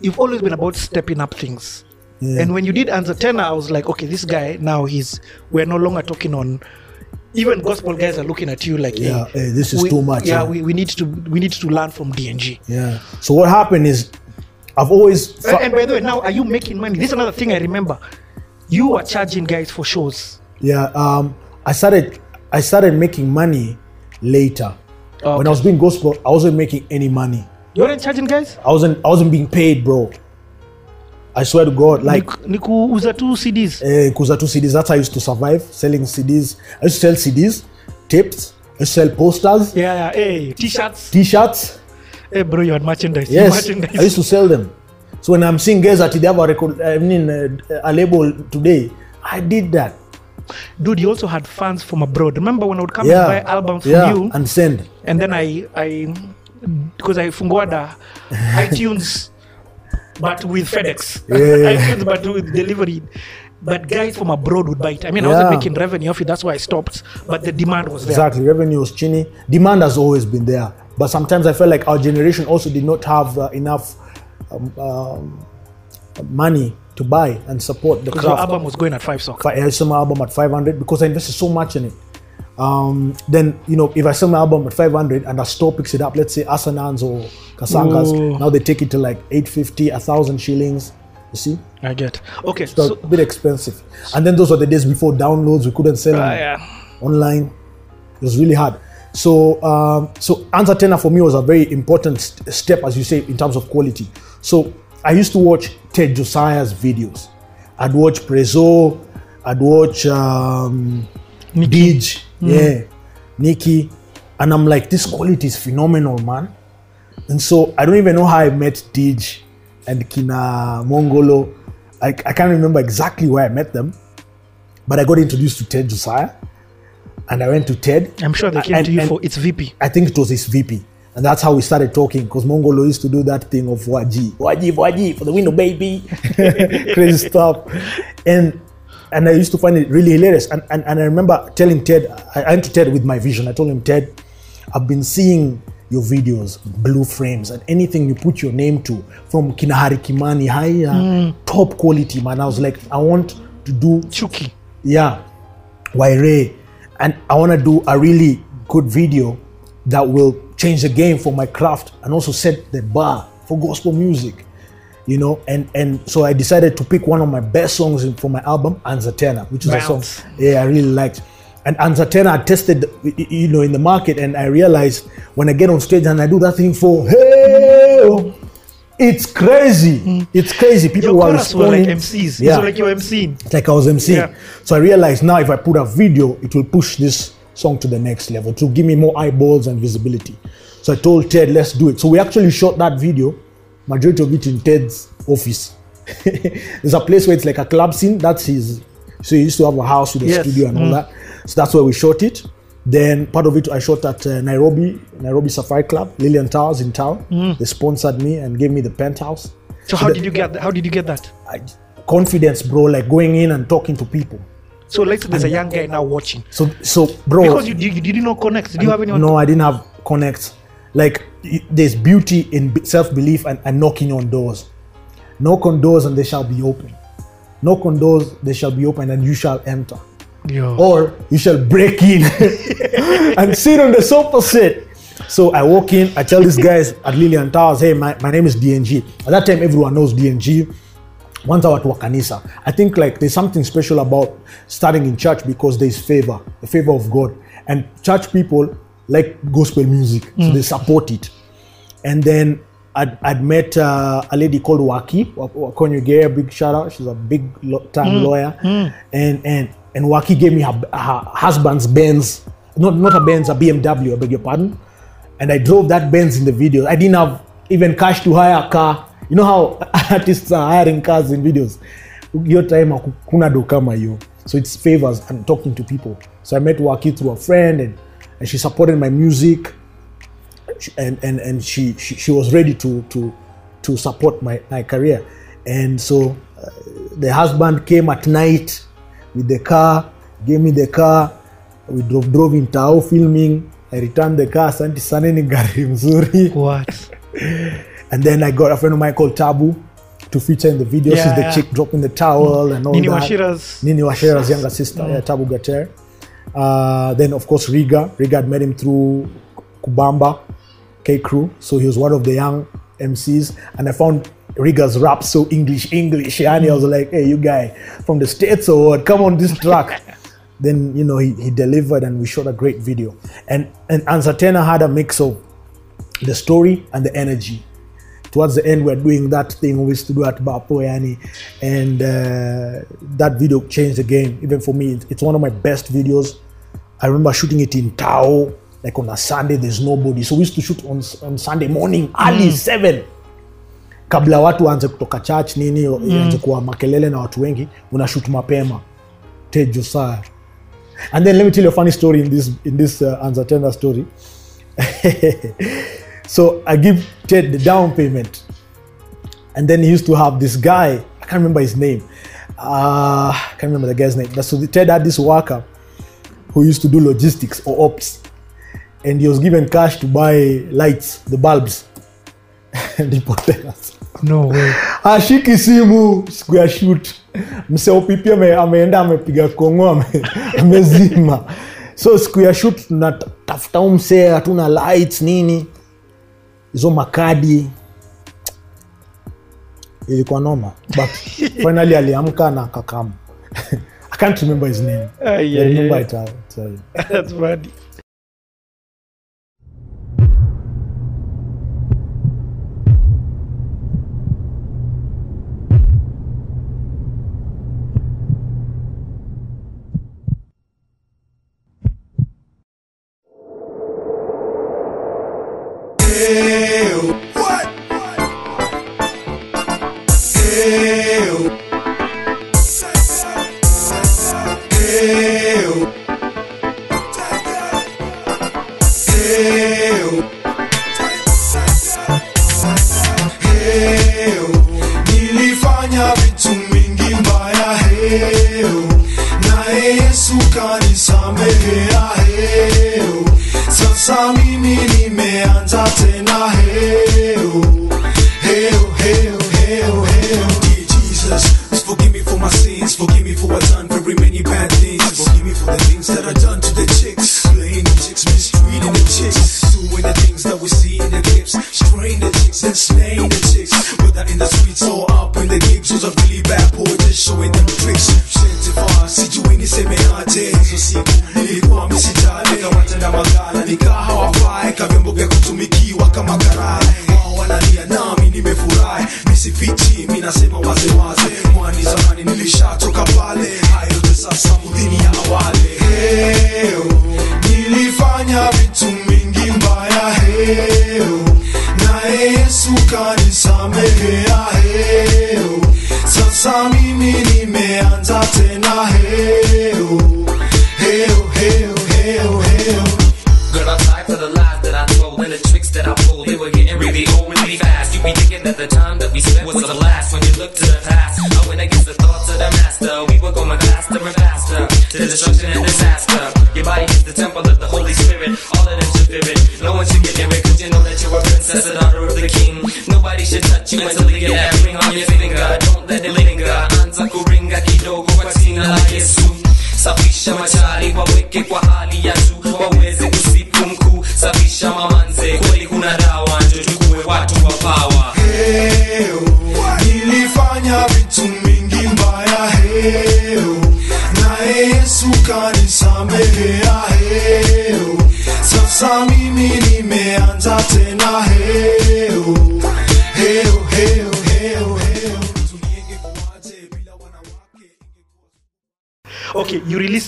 you've always been about stepping up things. Yeah. And when you did Anzatena, I was like, okay, this guy now he's. We're no longer talking on. Even gospel guys are looking at you like, Yeah, hey, hey, this is we- too much, Yeah, yeah. we, we need to we need to learn from DNG. yeah so what happened is i've always And, and by the way, now are you making money? This is another thing I remember. You were charging guys for shows. Yeah, um, I started I started making money later. When I was doing gospel, I wasn't making any money. You weren't charging guys? I wasn't I wasn't being paid, bro. I swear to God, like Ni- kuuza tu CDs. Eh, kuuza tu CDs. That's how I used to survive selling CDs. I used to sell CDs, tapes. I used to sell posters, Yeah, yeah. Hey, t-shirts. T-shirts. Hey, bro, you had merchandise. Yes, merchandise. I used to sell them. So when I'm seeing guys that they have a record, I mean, uh, a label today, I did that. Dude, you also had fans from abroad. Remember when I would come Yeah, and buy albums from yeah, you, and send. and then I, I, because I funguada iTunes, but with FedEx. Yeah. iTunes, but with delivery. But guys from abroad would buy it. I mean, I wasn't making revenue off it. That's why I stopped. But the demand was there. Exactly, revenue was chini. Demand has always been there, but sometimes I felt like our generation also did not have uh, enough um, um, money to buy and support the Because our album was going at five socks. Fi- I sell my album at 500 because I invested so much in it. Um, then you know if I sell my album at 500 and a store picks it up, let's say Assanands or Kasangas, Ooh. now they take it to like 850, a thousand shillings. You see, I get. Okay, so, so a bit expensive. And then those were the days before downloads. We couldn't sell uh, them yeah. online. It was really hard. So, um, so Anzatena for me was a very important st- step, as you say, in terms of quality. So, I used to watch Ted Josiah's videos. I'd watch Prezo, I'd watch um, Dij, Hmm. yeah, Nikki, and I'm like, this quality is phenomenal, man. And so I don't even know how I met Dij and Kina Mongolo. I, I can't remember exactly where I met them, but I got introduced to Ted Josiah, and I went to Ted. I'm sure they came And- to you for its VP. I think it was his VP. And that's how we started talking because Mongolo used to do that thing of Waji, Waji, Waji for the window, baby. Crazy stuff. And and I used to find it really hilarious. And, and, and I remember telling Ted, I I went to Ted with my vision. I told him, Ted, I've been seeing your videos, blue frames, and anything you put your name to from Kinahari Kimani, higher, top quality, man. I was like, I want to do Chuki. yeah, Waire, and I want to do a really good video that will change the game for my craft and also set the bar for gospel music. You know, and and so I decided to pick one of my best songs in- for my album, Anzatena, which is a song yeah I really liked. And Anzatena I tested, you know, in the market, and I realized when I get on stage and I do that thing for hey, it's crazy, mm. it's crazy. People were were like. MCs. Yeah. It's like you're MCing. It's like I was emceeing. Yeah. So I realized now if I put a video, it will push this song to the next level to give me more eyeballs and visibility. So I told Ted, let's do it. So we actually shot that video, majority of it in Ted's office. There's a place where it's like a club scene. That's his. So he used to have a house with a Yes. studio and Mm. all that. So that's where we shot it. Then part of it I shot at uh, Nairobi, Nairobi Safari Club, Lillian Towers in town. Mm. They sponsored me and gave me the penthouse. So how did you get that? How did you get that? I, confidence, bro, like going in and talking to people. So let's say there's a young guy now watching. So, so, bro. Because you, you, you did not know connect. Did you have anyone? No, I didn't have connects. Like, there's beauty in self belief and, and knocking on doors. Knock on doors and they shall be open. Knock on doors, they shall be open and you shall enter. Yo. Or you shall break in and sit on the sofa set. So I walk in, I tell these guys at Lillian Towers, hey, my, my name is DNG. At that time, everyone knows DNG. Once I was at Wakanisa, I think like there's something special about starting in church because there's favor, the favor of God. And church people like gospel music, so mm. they support it. And then I'd, I'd met uh, a lady called Waki, Wakonyo Gaya, big shout out. She's a big time mm. lawyer. Mm. And, and, and Waki gave me her, her husband's Benz, not, not a Benz, a BMW, I beg your pardon. And I drove that Benz in the video. I didn't have even cash to hire a car. You know how artists are hiring cars in videos? Your time hakuna do kama hiyo. So it's favors and talking to people. So I met Waki through a friend and, and she supported my music. And and and she she, she was ready to to to support my my career. And so uh, the husband came at night with the car gave me the car. We drove drove in tao filming. I returned the car asante sana ni gari mzuri. What? and then i got a friend of mine called tabu to feature in the video. Yeah, she's the yeah. chick dropping the towel and all Nini that. Washira's- Nini Washira's younger sister, yeah, Tabu Gater. Uh, then, of course, Riga. Riga had met him through Kubamba, K Crew. So he was one of the young MCs. And I found Riga's rap so English, English. And I was like, hey, you guy from the States or what? Come on this track. then, you know, he, he delivered and we shot a great video. And, and Anzatena had a mix of the story and the energy. Towards the end we're doing that thing we used to do at Bapoyani and uh, that video changed the game. Even for me it's one of my best videos. I remember shooting it in Tao like on a Sunday there's nobody. So we used to shoot on, on Sunday morning early 7 kabla watu waanze kutoka church nini ianze kuwa makelele na watu wengi unashut mapema. Ted Josiah and then let me tell you a funny story in this in this uh, Anzatenda story so I give Ted the down payment. And then he used to have this guy I can't remember his name. Uh, I can't remember the guy's name. But so Ted had this worker who used to do logistics or ops. And he was given cash to buy lights the bulbs. And he potea no way. Ashiki simu siku ya shoot. Mse upipi ame, ameenda amepiga kongo amezima. So siku ya shoot tunatafuta umse hatuna lights nini hizo makadi. Ilikuwa noma but finally aliamka na akakam i can't remember his name. I yeah, remember yeah. it, I'll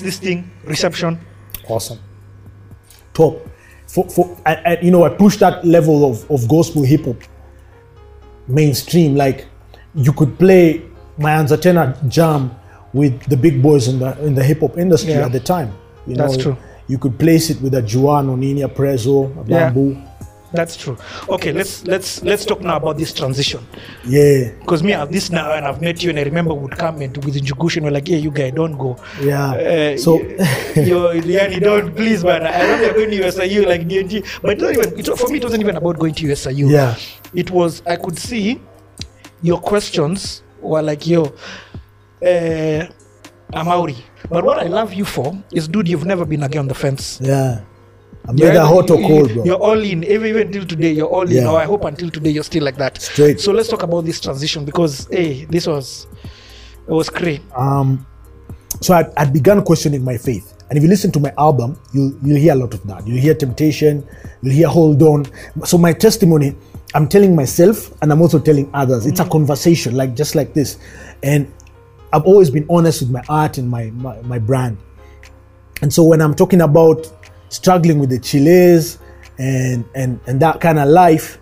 this thing reception awesome top for, for I, I, you know i push that level of, of gospel hip hop mainstream like you could play my anzatena jam with the big boys in the in the hip hop industry Yeah. at the time you That's know true. you could place it with a Juan Oninia Prezo, a Yeah. That's true okay let's let's let's talk now about this transition Yeah. because me I've this now and I've met you and I remember would come and with Injugushin we're like yeah you guy don't go Yeah. uh, So- you yani don't please man I remember going to USIU like DNG but not even it, for me it wasn't even about going to USIU Yeah. it was I could see your questions were like yo uh, Amauri but what I love you for is dude you've never been again on the fence Yeah. I'm You're either hot or cold, bro. You're all in. Even even until today, you're all in. Yeah. Or I hope until today, you're still like that. Straight. So let's talk about this transition because hey, this was it was great. um, so I, I began questioning my faith. And if you listen to my album, you you'll hear a lot of that. You'll hear temptation, you'll hear hold on. So my testimony, I'm telling myself and I'm also telling others. It's a conversation, like just like this. And I've always been honest with my art and my, my, my brand. And so when I'm talking about struggling with the chiles and and and that kind of life,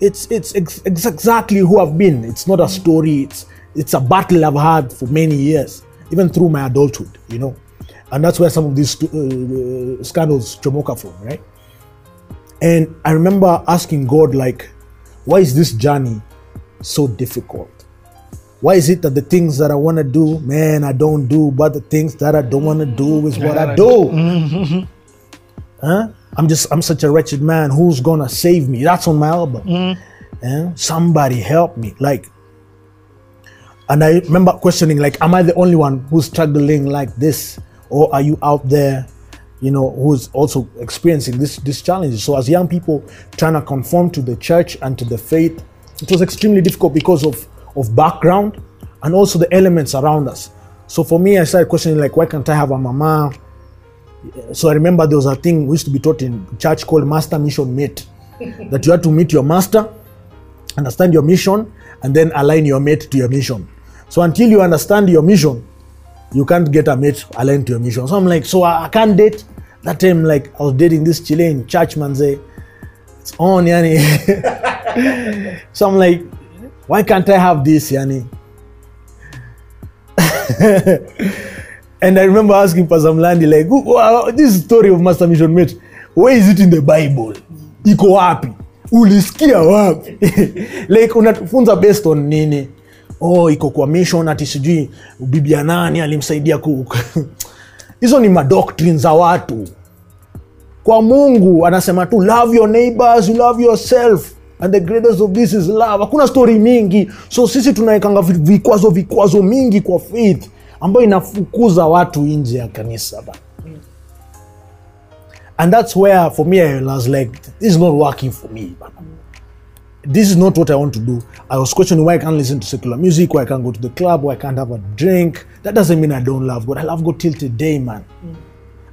it's it's ex- exactly who I've been. It's not a story. It's it's a battle I've had for many years, even through my adulthood. You know, and that's where some of these uh, scandals chomoka from, right? And I remember asking God, like, why is this journey so difficult? Why is it that the things that I want to do, man, I don't do, but the things that I don't want to do is what I do? Huh? I'm just, I'm such a wretched man. Who's gonna save me? That's on my album. Eh? Somebody help me. Like, and I remember questioning, like, am I the only one who's struggling like this? Or are you out there, you know, who's also experiencing this this challenge? So as young people trying to conform to the church and to the faith, it was extremely difficult because of of background and also the elements around us. So for me, I started questioning like, why can't I have a mama? So I remember there was a thing we used to be taught in church called master mission mate, that you had to meet your master, understand your mission, and then align your mate to your mission. So until you understand your mission, you can't get a mate aligned to your mission. So I'm like, so I, I can't date. That time, like I was dating this Chilean church man say, it's on, yani. so I'm like, why can't I have this, yani? and I remember asking Pastor Mlandi, like, wow, this story of Master Mission Mate, where is it in the Bible? Iko wapi? Ulisikia wapi? like unatufunza based on nini? Oh, iko kwa mission ati sijui bibi nani alimsaidia ku hizo ni madoctrine za watu kwa mungu anasema tu love your neighbors love yourself and the greatest of this is love hakuna story mingi so sisi tunawekanga vikwazo vikwazo mingi kwa faith ambayo inafukuza watu nje ya kanisa ba. And that's where for me i was like this is not working for me bana. this is not what i want to do. I was questioning why i can't listen to secular music why i can't go to the club why i can't have a drink. That doesn't mean i don't love god. I love god till today man.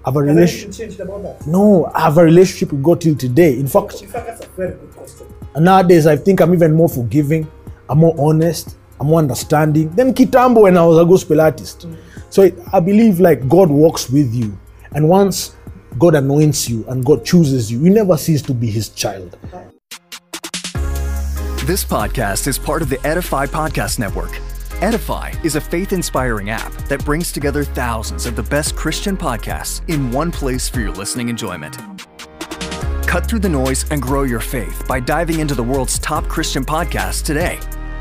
I have a relationship no i have a relationship with god till today. In fact and nowadays, I think I'm even more forgiving. I'm more honest. I'm more understanding than Kitambo when I was a gospel artist. So I- I believe like God walks with you, and once God anoints you and God chooses you, you never cease to be His child. This podcast is part of the Edify Podcast Network. Edify is a faith inspiring app that brings together thousands of the best Christian podcasts in one place for your listening enjoyment. Cut through the noise and grow your faith by diving into the world's top Christian podcasts today.